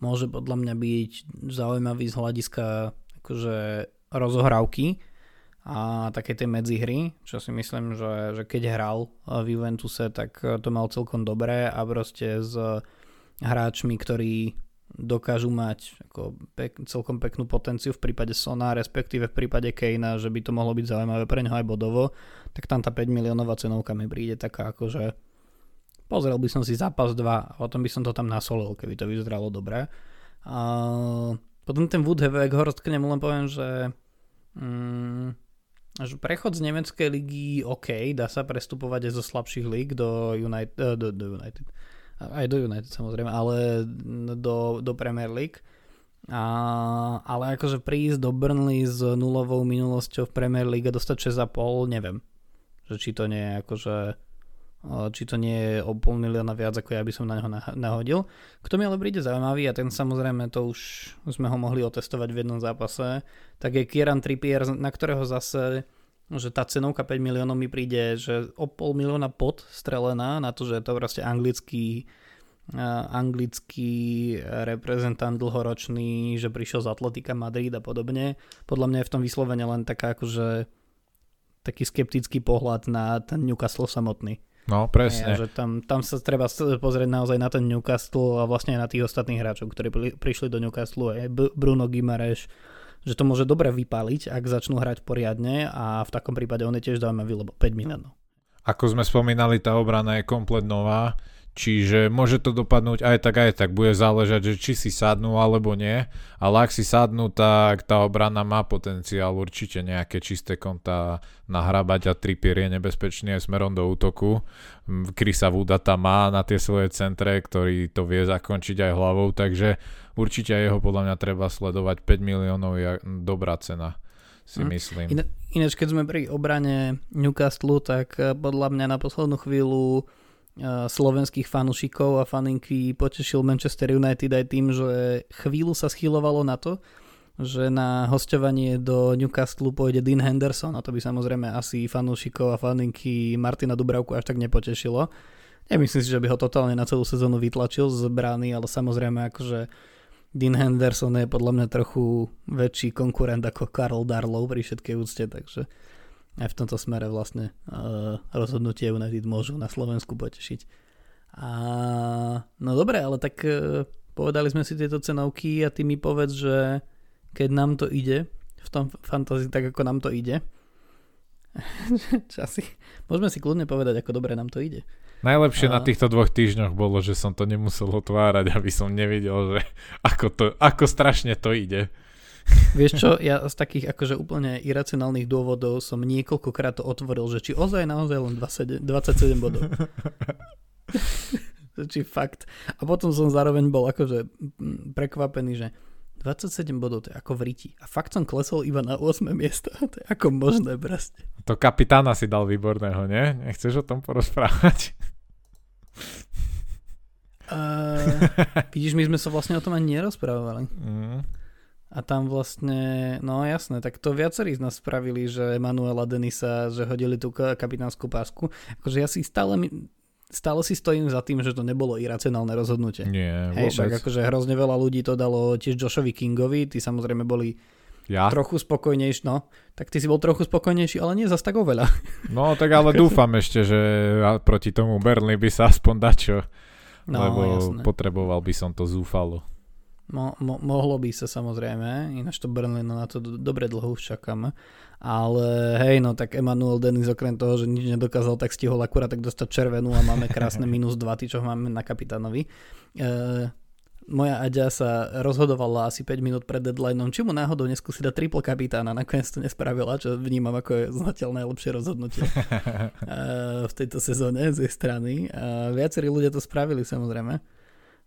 A: môže podľa mňa byť zaujímavý z hľadiska akože rozohrávky a také tej medzihry, čo si myslím, že, že keď hral v Juventuse, tak to mal celkom dobré a proste s hráčmi, ktorí dokážu mať ako pek, celkom peknú potenciu v prípade Sona, respektíve v prípade Kejna, že by to mohlo byť zaujímavé pre neho aj bodovo, tak tam tá 5 miliónová cenovka mi príde taká ako, že pozrel by som si zápas 2 a potom by som to tam nasolil, keby to vyzeralo dobre. A potom ten Woodheve, ho roztknem, len poviem, že mm, že prechod z nemeckej ligy OK, dá sa prestupovať aj zo slabších líg do United, do, do United aj do United samozrejme, ale do, do Premier League. A, ale akože prísť do Burnley s nulovou minulosťou v Premier League a dostať 6,5, neviem. Že či to nie je akože či to nie je o pol milióna viac, ako ja by som na neho nahodil. Kto mi ale príde zaujímavý a ten samozrejme to už sme ho mohli otestovať v jednom zápase, tak je Kieran Trippier, na ktorého zase že tá cenovka 5 miliónov mi príde, že o pol milióna pod strelená na to, že je to proste anglický anglický reprezentant dlhoročný, že prišiel z Atletika Madrid a podobne. Podľa mňa je v tom vyslovene len taká akože taký skeptický pohľad na ten Newcastle samotný.
B: No, presne.
A: Ja, že tam, tam sa treba pozrieť naozaj na ten Newcastle a vlastne aj na tých ostatných hráčov, ktorí prišli do Newcastle, aj Bruno Gimareš, že to môže dobre vypáliť, ak začnú hrať poriadne a v takom prípade on je tiež zaujímavý, lebo 5 miliónov.
B: Ako sme spomínali, tá obrana je komplet nová, čiže môže to dopadnúť aj tak, aj tak. Bude záležať, že či si sadnú alebo nie, ale ak si sadnú, tak tá obrana má potenciál určite nejaké čisté konta nahrabať a Trippier je nebezpečný aj smerom do útoku. Krisa Vuda tam má na tie svoje centre, ktorý to vie zakončiť aj hlavou, takže určite jeho podľa mňa treba sledovať. 5 miliónov je dobrá cena, si hmm. myslím.
A: Ináč, keď sme pri obrane Newcastle, tak eh, podľa mňa na poslednú chvíľu slovenských fanúšikov a faninky potešil Manchester United aj tým, že chvíľu sa schylovalo na to, že na hostovanie do Newcastle pôjde Dean Henderson a to by samozrejme asi fanúšikov a faninky Martina Dubravku až tak nepotešilo. Nemyslím si, že by ho totálne na celú sezónu vytlačil z brány, ale samozrejme akože Dean Henderson je podľa mňa trochu väčší konkurent ako Karl Darlow pri všetkej úcte, takže aj v tomto smere vlastne uh, rozhodnutie United môžu na Slovensku potešiť. A, no dobre, ale tak uh, povedali sme si tieto cenovky a ty mi povedz, že keď nám to ide, v tom fantázii tak ako nám to ide, Časy. Môžeme si kľudne povedať, ako dobre nám to ide.
B: Najlepšie a... na týchto dvoch týždňoch bolo, že som to nemusel otvárať, aby som nevidel, že ako, to, ako strašne to ide.
A: Vieš čo, ja z takých akože úplne iracionálnych dôvodov som niekoľkokrát to otvoril, že či ozaj naozaj len 27, 27 bodov. či fakt. A potom som zároveň bol akože prekvapený, že 27 bodov, to je ako v riti. A fakt som klesol iba na 8 miesto. To je ako možné proste.
B: To kapitána si dal výborného, nie? Nechceš o tom porozprávať?
A: Uh, vidíš, my sme sa vlastne o tom ani nerozprávali. Mm. A tam vlastne, no jasné, tak to viacerí z nás spravili, že Manuela Denisa, že hodili tú kapitánsku pásku. Akože ja si stále, stále si stojím za tým, že to nebolo iracionálne rozhodnutie.
B: Nie,
A: Hej, však akože hrozne veľa ľudí to dalo tiež Joshovi Kingovi, tí samozrejme boli
B: Ja?
A: trochu spokojnejší, no, tak ty si bol trochu spokojnejší, ale nie zas tak oveľa.
B: No tak ale dúfam ešte, že proti tomu Burnley by sa aspoň dačo,
A: No,
B: lebo
A: jasné.
B: potreboval by som to zúfalo.
A: Mo, mo, mohlo by sa samozrejme, ináč to Burnley, no na to do, dobre dlho už čakáme. Ale hej, no tak Emanuel Dennis okrem toho, že nič nedokázal, tak stihol akurát tak dostať červenú a máme krásne minus 2, ty čo máme na kapitánovi. E, moja Aďa sa rozhodovala asi 5 minút pred deadlineom, či mu náhodou neskúsi dať triple kapitána, nakoniec to nespravila, čo vnímam ako je zatiaľ najlepšie rozhodnutie e, v tejto sezóne z jej strany. A viacerí ľudia to spravili samozrejme.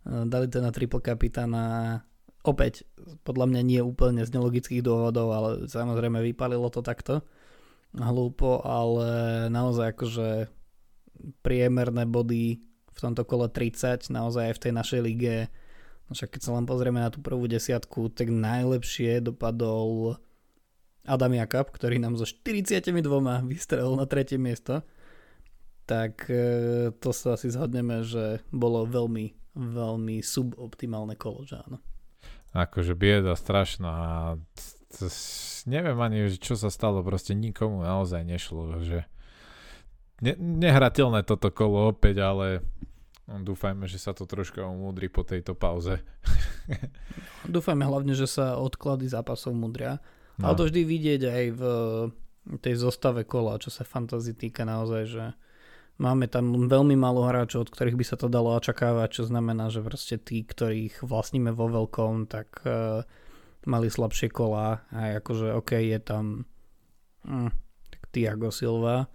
A: E, Dali to na triple kapitána. Opäť, podľa mňa nie úplne z nelogických dôvodov, ale samozrejme vypalilo to takto. Hlúpo, ale naozaj akože priemerné body v tomto kole 30, naozaj aj v tej našej lige. No však keď sa len pozrieme na tú prvú desiatku, tak najlepšie dopadol Adam Jakab, ktorý nám so 42 vystrelil na tretie miesto. Tak e, to sa asi zhodneme, že bolo veľmi, veľmi suboptimálne kolo, že áno.
B: Akože bieda strašná. Neviem ani, čo sa stalo, proste nikomu naozaj nešlo, že ne, nehrateľné toto kolo opäť, ale Dúfajme, že sa to troška umúdri po tejto pauze.
A: Dúfajme hlavne, že sa odklady zápasov mudria. No. Ale to vždy vidieť aj v tej zostave kola, čo sa fantasy týka naozaj, že máme tam veľmi málo hráčov, od ktorých by sa to dalo očakávať, čo znamená, že proste tí, ktorých vlastníme vo veľkom, tak uh, mali slabšie kola. A akože OK, je tam hm, Tiago Silva,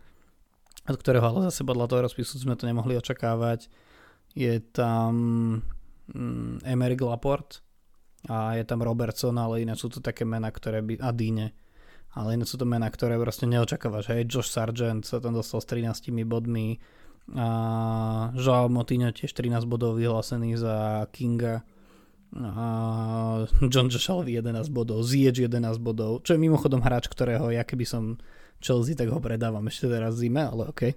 A: od ktorého ale zase podľa toho rozpisu sme to nemohli očakávať. Je tam mm, Emerick Laporte a je tam Robertson, ale iné sú to také mená, ktoré by, a Dine, ale iné sú to mená, ktoré proste neočakávaš. Hej, Josh Sargent sa tam dostal s 13 bodmi a Joao Moutinho tiež 13 bodov vyhlásený za Kinga a John Joshalvi 11 bodov, Ziyech 11 bodov, čo je mimochodom hráč, ktorého ja keby som Chelsea, tak ho predávam ešte teraz zime, ale OK.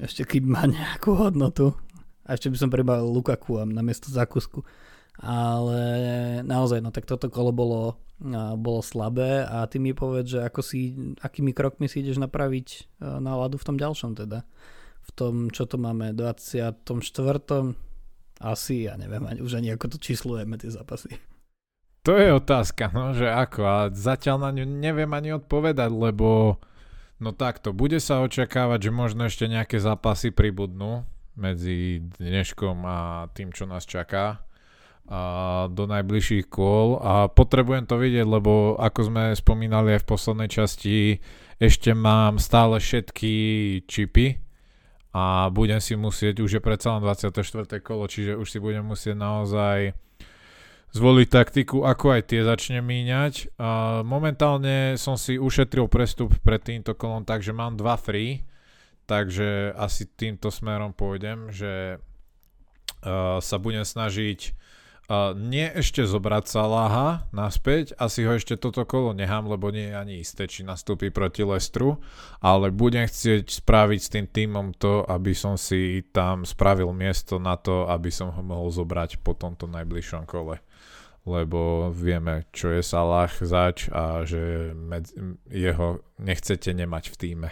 A: Ešte keď má nejakú hodnotu, a ešte by som prebavil Lukaku na miesto zákusku. Ale naozaj, no tak toto kolo bolo, bolo slabé a ty mi povedz, že ako si, akými krokmi si ideš napraviť náladu v tom ďalšom teda. V tom, čo to máme, 24. Asi, ja neviem už ani ako to číslujeme tie zápasy.
B: To je otázka, no, že ako a zatiaľ na ňu neviem ani odpovedať, lebo no takto, bude sa očakávať, že možno ešte nejaké zápasy pribudnú, medzi dneškom a tým, čo nás čaká a do najbližších kôl a potrebujem to vidieť, lebo ako sme spomínali aj v poslednej časti, ešte mám stále všetky čipy a budem si musieť, už je predsa len 24. kolo, čiže už si budem musieť naozaj zvoliť taktiku, ako aj tie začne míňať. Momentálne som si ušetril prestup pred týmto kolom, takže mám dva free Takže asi týmto smerom pôjdem, že sa budem snažiť uh, nie ešte zobrať Salaha naspäť, asi ho ešte toto kolo nechám, lebo nie je ani isté, či nastúpi proti Lestru, ale budem chcieť spraviť s tým týmom to, aby som si tam spravil miesto na to, aby som ho mohol zobrať po tomto najbližšom kole lebo vieme, čo je Salah zač a že med- jeho nechcete nemať v týme.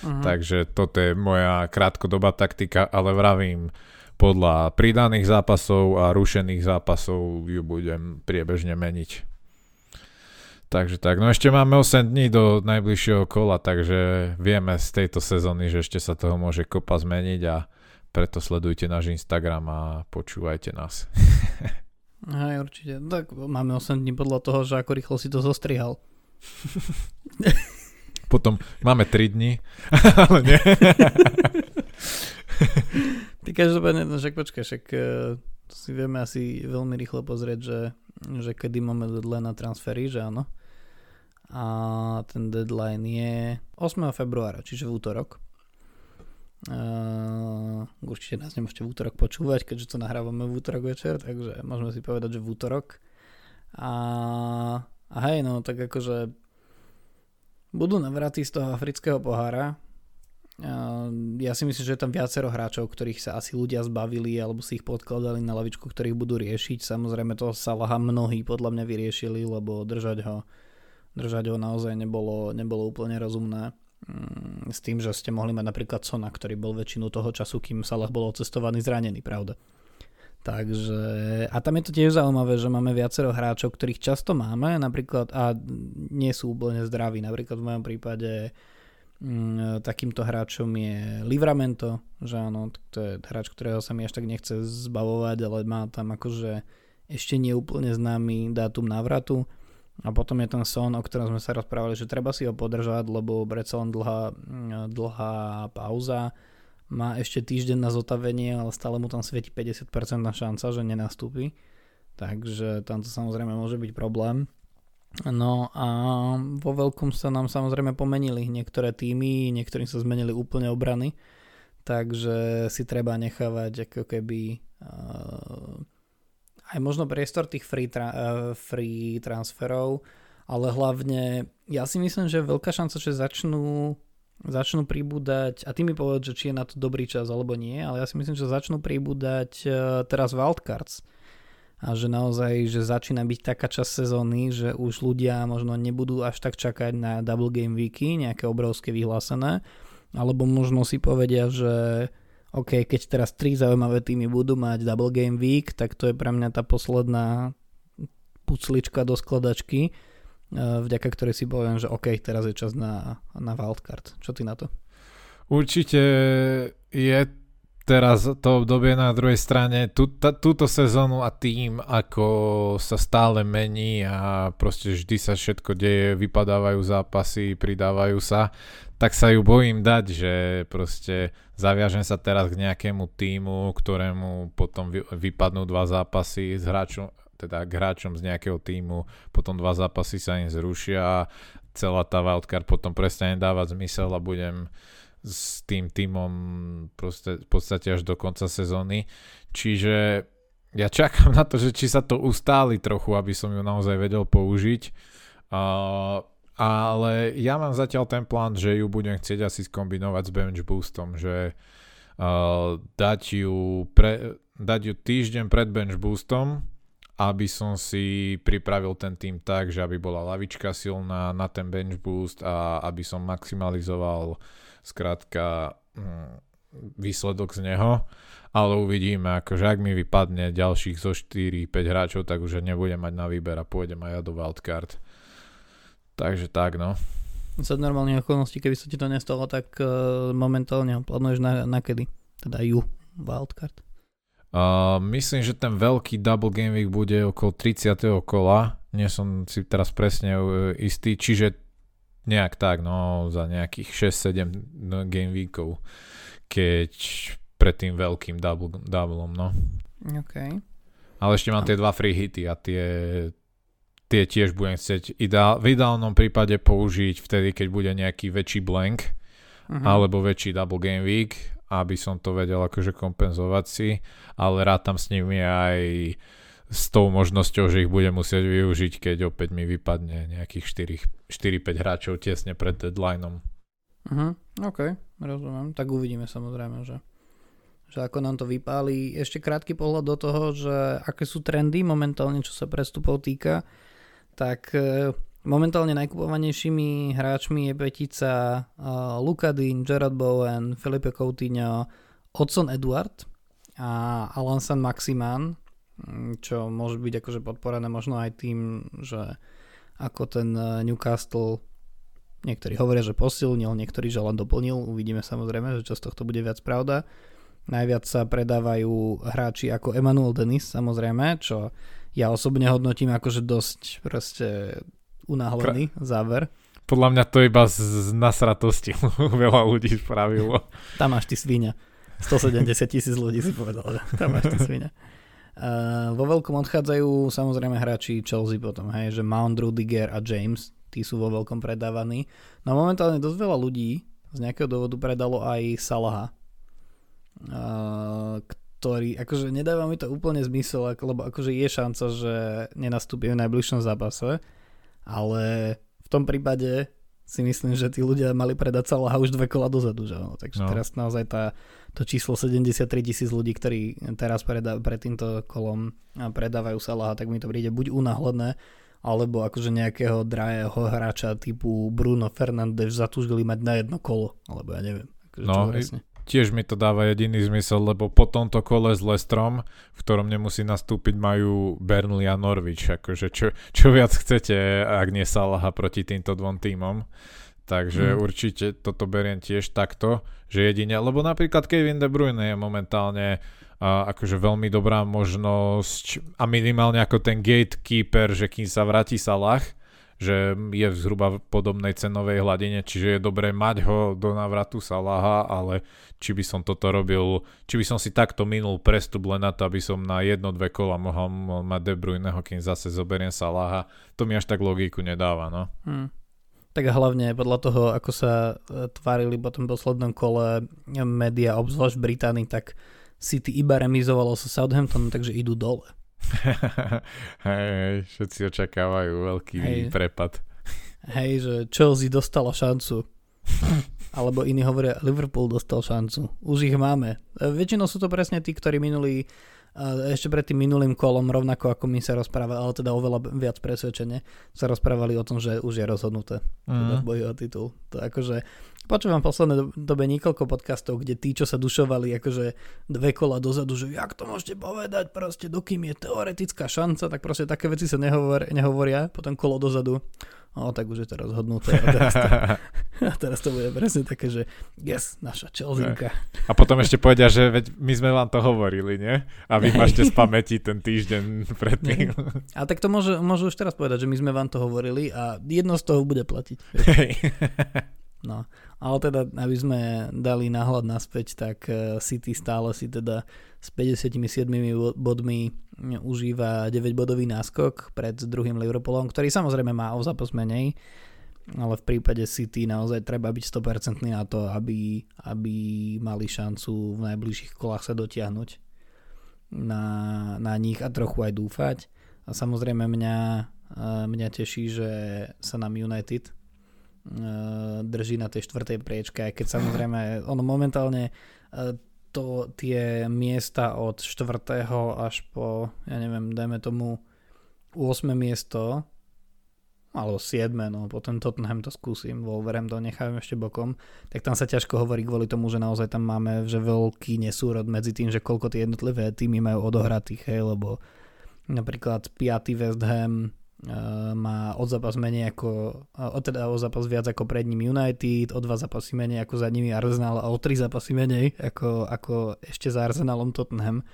B: Uh-huh. Takže toto je moja krátkodobá taktika, ale vravím, podľa pridaných zápasov a rušených zápasov ju budem priebežne meniť. Takže tak, no ešte máme 8 dní do najbližšieho kola, takže vieme z tejto sezóny, že ešte sa toho môže kopa zmeniť a preto sledujte náš Instagram a počúvajte nás.
A: Hej, určite. Tak máme 8 dní podľa toho, že ako rýchlo si to zostrihal.
B: Potom máme 3 dní, ale nie.
A: Ty každopádne, no však počkaj, však uh, si vieme asi veľmi rýchlo pozrieť, že, že kedy máme deadline na transfery, že áno. A ten deadline je 8. februára, čiže v útorok. Uh, určite nás nemôžete v útorok počúvať, keďže to nahrávame v útorok večer, takže môžeme si povedať, že v útorok. A, a hej, no tak akože budú navraty z toho afrického pohára. Ja si myslím, že je tam viacero hráčov, ktorých sa asi ľudia zbavili alebo si ich podkladali na lavičku, ktorých budú riešiť. Samozrejme toho Salaha mnohí podľa mňa vyriešili, lebo držať ho držať ho naozaj nebolo, nebolo úplne rozumné mm, s tým, že ste mohli mať napríklad Sona, ktorý bol väčšinu toho času, kým Salah bol cestovaný zranený, pravda. Takže, a tam je to tiež zaujímavé, že máme viacero hráčov, ktorých často máme, napríklad, a nie sú úplne zdraví. Napríklad v mojom prípade takýmto hráčom je Livramento, že áno, to je hráč, ktorého sa mi až tak nechce zbavovať, ale má tam akože ešte nie úplne známy dátum návratu. A potom je ten Son, o ktorom sme sa rozprávali, že treba si ho podržať, lebo predsa len dlhá, mm, dlhá pauza má ešte týždeň na zotavenie, ale stále mu tam svieti 50% šanca, že nenastúpi. Takže tam to samozrejme môže byť problém. No a vo veľkom sa nám samozrejme pomenili niektoré týmy, niektorým sa zmenili úplne obrany, takže si treba nechávať ako keby uh, aj možno priestor tých free, tra- uh, free transferov, ale hlavne ja si myslím, že veľká šanca, že začnú začnú pribúdať, a ty mi povedz, že či je na to dobrý čas alebo nie, ale ja si myslím, že začnú pribúdať uh, teraz wildcards a že naozaj, že začína byť taká časť sezóny, že už ľudia možno nebudú až tak čakať na double game weeky, nejaké obrovské vyhlásené, alebo možno si povedia, že OK, keď teraz tri zaujímavé týmy budú mať double game week, tak to je pre mňa tá posledná puclička do skladačky, Eh, vďaka ktorej si poviem, že OK, teraz je čas na, na wildcard. Čo ty na to?
B: Určite je teraz to obdobie na druhej strane tú, tá, túto sezónu a tým, ako sa stále mení a proste vždy sa všetko deje, vypadávajú zápasy, pridávajú sa, tak sa ju bojím dať, že proste zaviažem sa teraz k nejakému týmu, ktorému potom vypadnú dva zápasy s hráčom, teda k hráčom z nejakého týmu, potom dva zápasy sa im zrušia a celá tá wildcard potom prestane dávať zmysel a budem s tým týmom proste, v podstate až do konca sezóny. Čiže ja čakám na to, že či sa to ustáli trochu, aby som ju naozaj vedel použiť. Uh, ale ja mám zatiaľ ten plán, že ju budem chcieť asi skombinovať s bench boostom, že uh, dať ju pre, dať ju týždeň pred bench boostom aby som si pripravil ten tým tak, že aby bola lavička silná na ten bench boost a aby som maximalizoval skrátka hm, výsledok z neho, ale uvidíme, akože ak mi vypadne ďalších zo 4-5 hráčov, tak už nebudem mať na výber a pôjdem aj ja do wildcard. Takže tak, no.
A: Za normálnych okolností, keby sa ti to nestalo, tak uh, momentálne ho plánuješ na, na kedy? Teda ju, wildcard.
B: Uh, myslím, že ten veľký double game week bude okolo 30. kola. Nie som si teraz presne uh, istý, čiže nejak tak, no za nejakých 6-7 no, game weekov, keď pred tým veľkým double, doubleom, no.
A: OK.
B: Ale ešte mám tie dva free hity a tie, tie tiež budem chcieť ideál, v ideálnom prípade použiť vtedy, keď bude nejaký väčší blank uh-huh. alebo väčší double game week aby som to vedel akože kompenzovať si, ale rátam s nimi aj s tou možnosťou, že ich budem musieť využiť, keď opäť mi vypadne nejakých 4-5 hráčov tesne pred deadlineom.
A: Uh-huh, OK, rozumiem. Tak uvidíme samozrejme, že, že ako nám to vypálí. Ešte krátky pohľad do toho, že aké sú trendy momentálne, čo sa prestupov týka. Tak e, Momentálne najkupovanejšími hráčmi je petica uh, Luka Dean, Gerard Bowen, Felipe Coutinho, Odson Edward a Alan San Maximan, mm, čo môže byť akože podporené možno aj tým, že ako ten Newcastle niektorí hovoria, že posilnil, niektorí, že len doplnil, uvidíme samozrejme, že čo z tohto bude viac pravda. Najviac sa predávajú hráči ako Emmanuel Dennis, samozrejme, čo ja osobne hodnotím akože dosť proste unáhlený záver.
B: Podľa mňa to iba z, z nasratosti veľa ľudí spravilo.
A: Tam máš ty svíňa. 170 tisíc ľudí si povedal, že tam máš ty svíňa. Uh, vo veľkom odchádzajú samozrejme hráči Chelsea potom, hej, že Mount, Rudiger a James, tí sú vo veľkom predávaní. No momentálne dosť veľa ľudí z nejakého dôvodu predalo aj Salaha, uh, ktorý, akože nedáva mi to úplne zmysel, lebo akože je šanca, že nenastúpi v najbližšom zápase, ale v tom prípade si myslím, že tí ľudia mali predať Salaha už dve kola dozadu, že no. Takže no. teraz naozaj tá, to číslo 73 tisíc ľudí, ktorí teraz predá, pred týmto kolom predávajú Salaha, tak mi to príde buď unáhledné, alebo akože nejakého drahého hráča typu Bruno Fernández zatúžili mať na jedno kolo, alebo ja neviem. Akože
B: no, tiež mi to dáva jediný zmysel, lebo po tomto kole s Lestrom, v ktorom nemusí nastúpiť, majú Burnley a Norwich. Akože čo, čo viac chcete, ak nie Salaha proti týmto dvom týmom. Takže mm. určite toto beriem tiež takto, že jedine, lebo napríklad Kevin De Bruyne je momentálne a akože veľmi dobrá možnosť a minimálne ako ten gatekeeper, že kým sa vráti Salah, že je v zhruba v podobnej cenovej hladine, čiže je dobré mať ho do návratu Salaha, ale či by som toto robil, či by som si takto minul prestup len na to, aby som na jedno, dve kola mohol mať De Bruyneho, kým zase zoberiem Salaha, to mi až tak logiku nedáva, no. Hmm.
A: Tak a hlavne podľa toho, ako sa e, tvárili po tom poslednom kole média, obzvlášť v Británii, tak City iba remizovalo sa Southampton, takže idú dole.
B: hej, všetci očakávajú veľký hej. prepad.
A: Hej, že Chelsea dostala šancu. Alebo iní hovoria, Liverpool dostal šancu. Už ich máme. E, väčšinou sú to presne tí, ktorí minuli ešte pred tým minulým kolom, rovnako ako my sa rozprávali, ale teda oveľa viac presvedčenie, sa rozprávali o tom, že už je rozhodnuté mm. teda v boji o titul. To akože, počúvam posledné dobe niekoľko podcastov, kde tí, čo sa dušovali akože dve kola dozadu, že jak to môžete povedať, proste dokým je teoretická šanca, tak proste také veci sa nehovor, nehovoria, potom kolo dozadu o, tak už je to rozhodnuté. A teraz to, a teraz to bude presne také, že yes, naša Chelseainka.
B: A potom ešte povedia, že veď my sme vám to hovorili, nie? A vy máte z pamäti ten týždeň predtým.
A: A tak to môžu, môžu už teraz povedať, že my sme vám to hovorili a jedno z toho bude platiť. No, ale teda, aby sme dali náhľad naspäť, tak eh, City stále si teda s 57 bodmi užíva 9-bodový náskok pred druhým Liverpoolom, ktorý samozrejme má o zápas menej, ale v prípade City naozaj treba byť 100% na to, aby, aby mali šancu v najbližších kolách sa dotiahnuť na, na nich a trochu aj dúfať. A samozrejme mňa, eh, mňa teší, že sa nám United drží na tej štvrtej priečke, aj keď samozrejme ono momentálne eh, to tie miesta od štvrtého až po, ja neviem, dajme tomu 8 miesto alebo 7, no potom Tottenham to skúsim, Wolverhampton nechám ešte bokom, tak tam sa ťažko hovorí kvôli tomu, že naozaj tam máme že veľký nesúrod medzi tým, že koľko tie jednotlivé týmy majú odohratých, hej, lebo napríklad 5. West Ham Eh, má o zápas menej ako, o teda o zápas viac ako pred ním United, o dva zápasy menej ako za nimi Arsenal a o tri zápasy menej ako, ako ešte za Arsenalom Tottenham.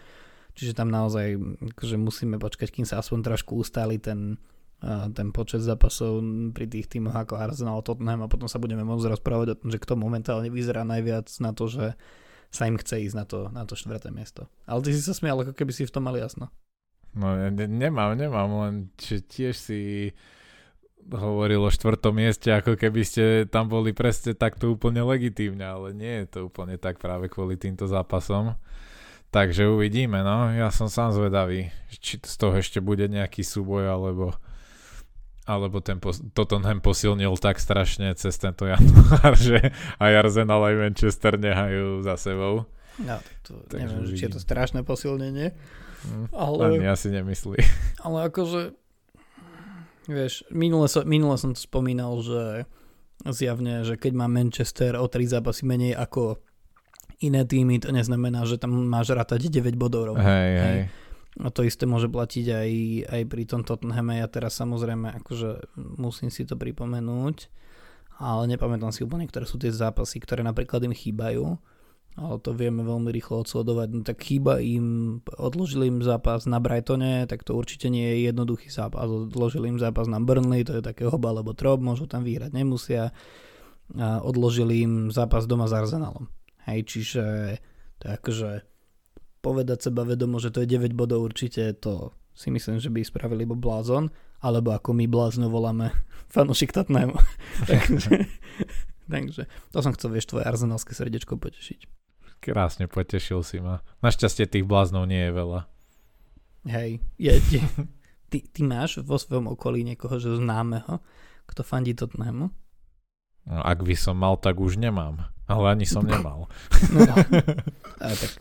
A: Čiže tam naozaj akože musíme počkať, kým sa aspoň trošku ustáli ten, eh, ten počet zápasov pri tých týmoch ako Arsenal a Tottenham a potom sa budeme môcť rozprávať o tom, že kto momentálne vyzerá najviac na to, že sa im chce ísť na to, na to štvrté miesto. Ale ty si sa smial, ako keby si v tom mali jasno.
B: No ne, nemám, nemám, len či tiež si hovoril o štvrtom mieste, ako keby ste tam boli presne takto úplne legitímne, ale nie je to úplne tak práve kvôli týmto zápasom. Takže uvidíme, no. Ja som sám zvedavý, či z toho ešte bude nejaký súboj, alebo alebo ten pos- Tottenham posilnil tak strašne cez tento január, že aj Arsenal aj Manchester nehajú za sebou.
A: No, to, to neviem, či je to strašné posilnenie.
B: Ale, Ani asi nemyslí.
A: Ale akože, vieš, minule, so, minule som to spomínal, že zjavne, že keď má Manchester o 3 zápasy menej ako iné týmy, to neznamená, že tam máš rátať 9 bodov
B: rovno. Hej, hej. hej.
A: A to isté môže platiť aj, aj pri tom Tottenhame. Ja teraz samozrejme akože musím si to pripomenúť, ale nepamätám si úplne, ktoré sú tie zápasy, ktoré napríklad im chýbajú ale to vieme veľmi rýchlo odsledovať. No tak chýba im, odložili im zápas na Brightone, tak to určite nie je jednoduchý zápas. Odložili im zápas na Burnley, to je také hoba alebo trop, môžu tam vyhrať, nemusia. A odložili im zápas doma s Arsenalom. Hej, čiže akože povedať seba vedomo, že to je 9 bodov určite, to si myslím, že by spravili iba blázon, alebo ako my blázno voláme fanúšik Tottenhamu. takže, takže to som chcel, vieš, tvoje arzenálske srdečko potešiť.
B: Krásne potešil si ma. Našťastie tých bláznov nie je veľa.
A: Hej, je, je, ty, ty máš vo svojom okolí niekoho, že známeho, kto fandí Tottenhamu?
B: No, ak by som mal, tak už nemám. Ale ani som nemal.
A: No, no. A tak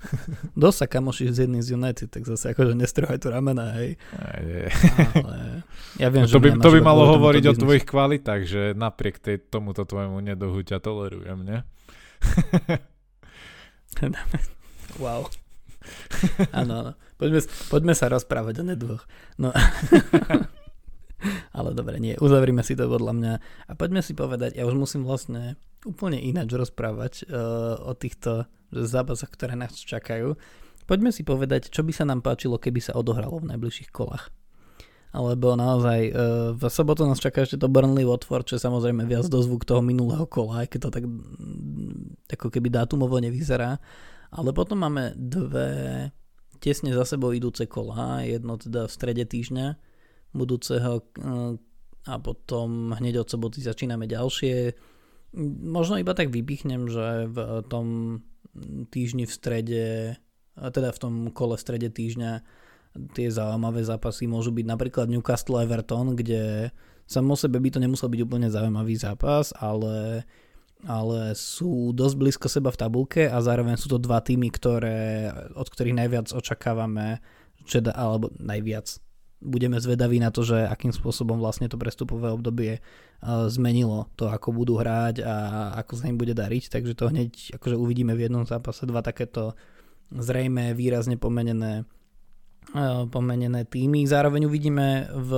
A: dosť sa z jedným z United, tak zase akože nestrhaj tu ramena, hej.
B: Aj.
A: Ale ja viem,
B: No
A: že
B: to by, to by malo hovoriť o tvojich kvalitách, že napriek tej, tomuto tvojemu nedohu ťa tolerujem, ne?
A: Wow. Áno, áno. Poďme, poďme sa rozprávať o nedvoch. No. Ale dobre, nie, uzavrime si to podľa mňa a poďme si povedať, ja už musím vlastne úplne ináč rozprávať uh, o týchto zápasoch, ktoré nás čakajú. Poďme si povedať, čo by sa nám páčilo, keby sa odohralo v najbližších kolách. Alebo naozaj uh, v sobotu nás čaká ešte to Burnley Watford, čo je samozrejme viac dozvuk toho minulého kola, aj keď to tak mm, ako keby dátumovo nevyzerá. Ale potom máme dve tesne za sebou idúce kola, jedno teda v strede týždňa budúceho eh, a potom hneď od soboty začíname ďalšie. Možno iba tak vypichnem, že v tom týždni v strede, teda v tom kole v strede týždňa tie zaujímavé zápasy môžu byť napríklad Newcastle Everton, kde samo o sebe by to nemusel byť úplne zaujímavý zápas, ale ale sú dosť blízko seba v tabulke a zároveň sú to dva týmy, ktoré, od ktorých najviac očakávame, že alebo najviac. Budeme zvedaví na to, že akým spôsobom vlastne to prestupové obdobie uh, zmenilo to, ako budú hrať a ako sa im bude dariť, takže to hneď akože uvidíme v jednom zápase dva takéto zrejme výrazne pomenené, pomenené týmy. Zároveň uvidíme v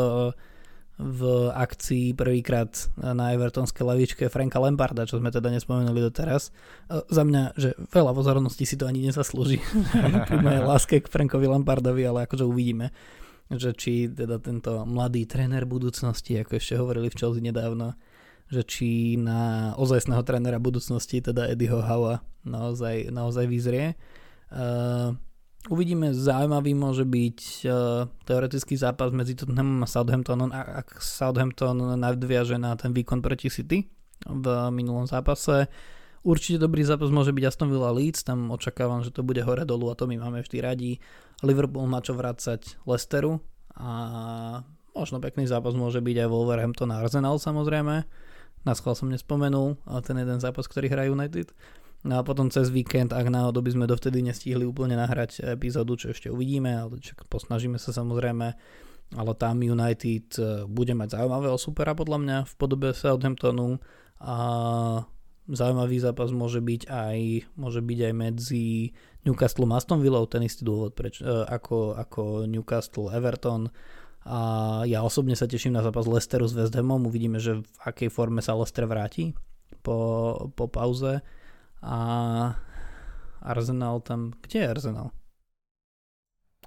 A: v akcii prvýkrát na Evertonskej lavičke Franka Lamparda, čo sme teda nespomenuli doteraz. Za mňa, že veľa pozornosti si to ani nezaslúži pri mojej láske k Frankovi Lampardovi, ale akože uvidíme, že či teda tento mladý tréner budúcnosti, ako ešte hovorili v Chelsea nedávno, že či na ozajstného trénera budúcnosti, teda Eddieho Howa, naozaj, naozaj vyzrie. Uh, Uvidíme, zaujímavý môže byť uh, teoretický zápas medzi Tottenhamom a Southamptonom, ak Southampton nadviaže na ten výkon proti City v minulom zápase. Určite dobrý zápas môže byť Aston Villa Leeds, tam očakávam, že to bude hore dolu a to my máme vždy radi. Liverpool má čo vrácať Leicesteru a možno pekný zápas môže byť aj Wolverhampton a Arsenal samozrejme. Na schvál som nespomenul, ten jeden zápas, ktorý hrajú United. No a potom cez víkend, ak náhodou by sme dovtedy nestihli úplne nahrať epizódu, čo ešte uvidíme, ale čak posnažíme sa samozrejme, ale tam United e, bude mať zaujímavého supera podľa mňa v podobe Southamptonu. A zaujímavý zápas môže byť aj, môže byť aj medzi Newcastle a Aston Villa, ten istý dôvod, preč, e, ako, ako Newcastle Everton. A ja osobne sa teším na zápas Leicesteru s West Hamom, uvidíme, že v akej forme sa Leicester vráti po, po pauze a Arsenal tam, kde je Arsenal?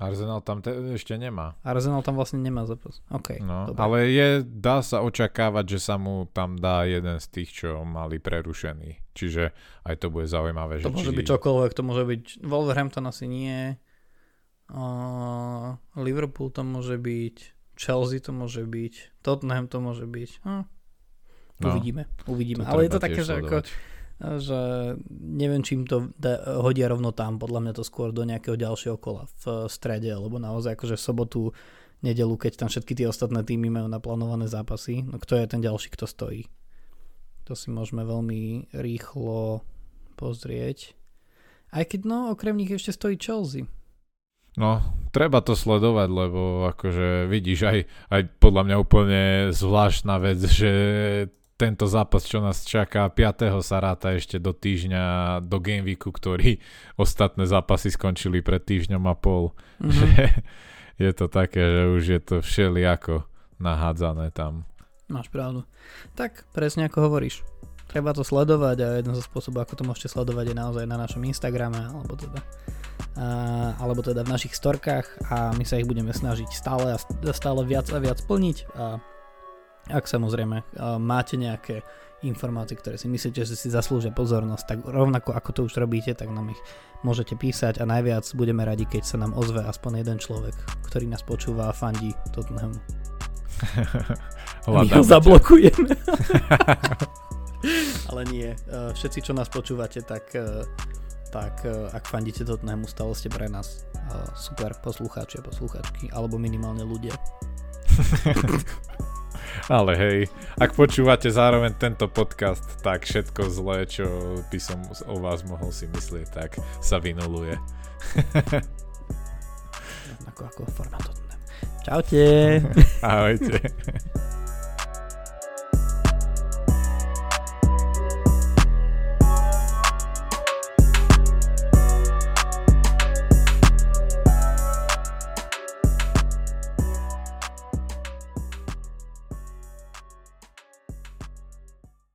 B: Arsenal tam te, ešte nemá.
A: Arsenal tam vlastne nemá zápas. OK.
B: No,
A: dobre.
B: ale je, dá sa očakávať, že sa mu tam dá jeden z tých, čo mali prerušený. Čiže aj to bude zaujímavé.
A: To
B: že
A: môže
B: či...
A: byť čokoľvek, to môže byť Wolverhampton asi nie, uh, Liverpool to môže byť, Chelsea to môže byť, Tottenham to môže byť. Hm.
B: No,
A: uvidíme, uvidíme.
B: to
A: Ale je to také, že ako. Že neviem, čím to da, hodia rovno tam, podľa mňa to skôr do nejakého ďalšieho kola v strede, lebo naozaj akože v sobotu, nedelu, keď tam všetky tie ostatné týmy majú naplánované zápasy, no kto je ten ďalší, kto stojí? To si môžeme veľmi rýchlo pozrieť. Aj keď no, okrem nich ešte stojí Chelsea.
B: No, treba to sledovať, lebo akože vidíš aj, aj podľa mňa úplne zvláštna vec, že tento zápas, čo nás čaká 5. sa ráta ešte do týždňa, do Gameweeku, ktorý ostatné zápasy skončili pred týždňom a pol.
A: Mhm.
B: Že je to také, že už je to všelijako nahádzané tam.
A: Máš pravdu. Tak, presne ako hovoríš. Treba to sledovať a jeden zo spôsobov, ako to môžete sledovať je naozaj na našom Instagrame alebo teda, a, alebo teda v našich storkách a my sa ich budeme snažiť stále a stále viac a viac plniť a ak samozrejme a, máte nejaké informácie, ktoré si myslíte, že si zaslúžia pozornosť, tak rovnako ako to už robíte, tak nám ich môžete písať a najviac budeme radi, keď sa nám ozve aspoň jeden človek, ktorý nás počúva a fandí Tottenhamu. My ho zablokujeme. Ale nie. eh, Všetci, čo nás počúvate, tak, eh, tak eh, ak fandíte Tottenhamu, stále ste pre nás eh, super poslucháči a posluchačky, alebo minimálne ľudia.
B: Ale hej, ak počúvate zároveň tento podcast, tak všetko zlé, čo by som o vás mohol si myslieť, tak sa vynuluje.
A: ako, ako forma Čaute.
B: Ahojte.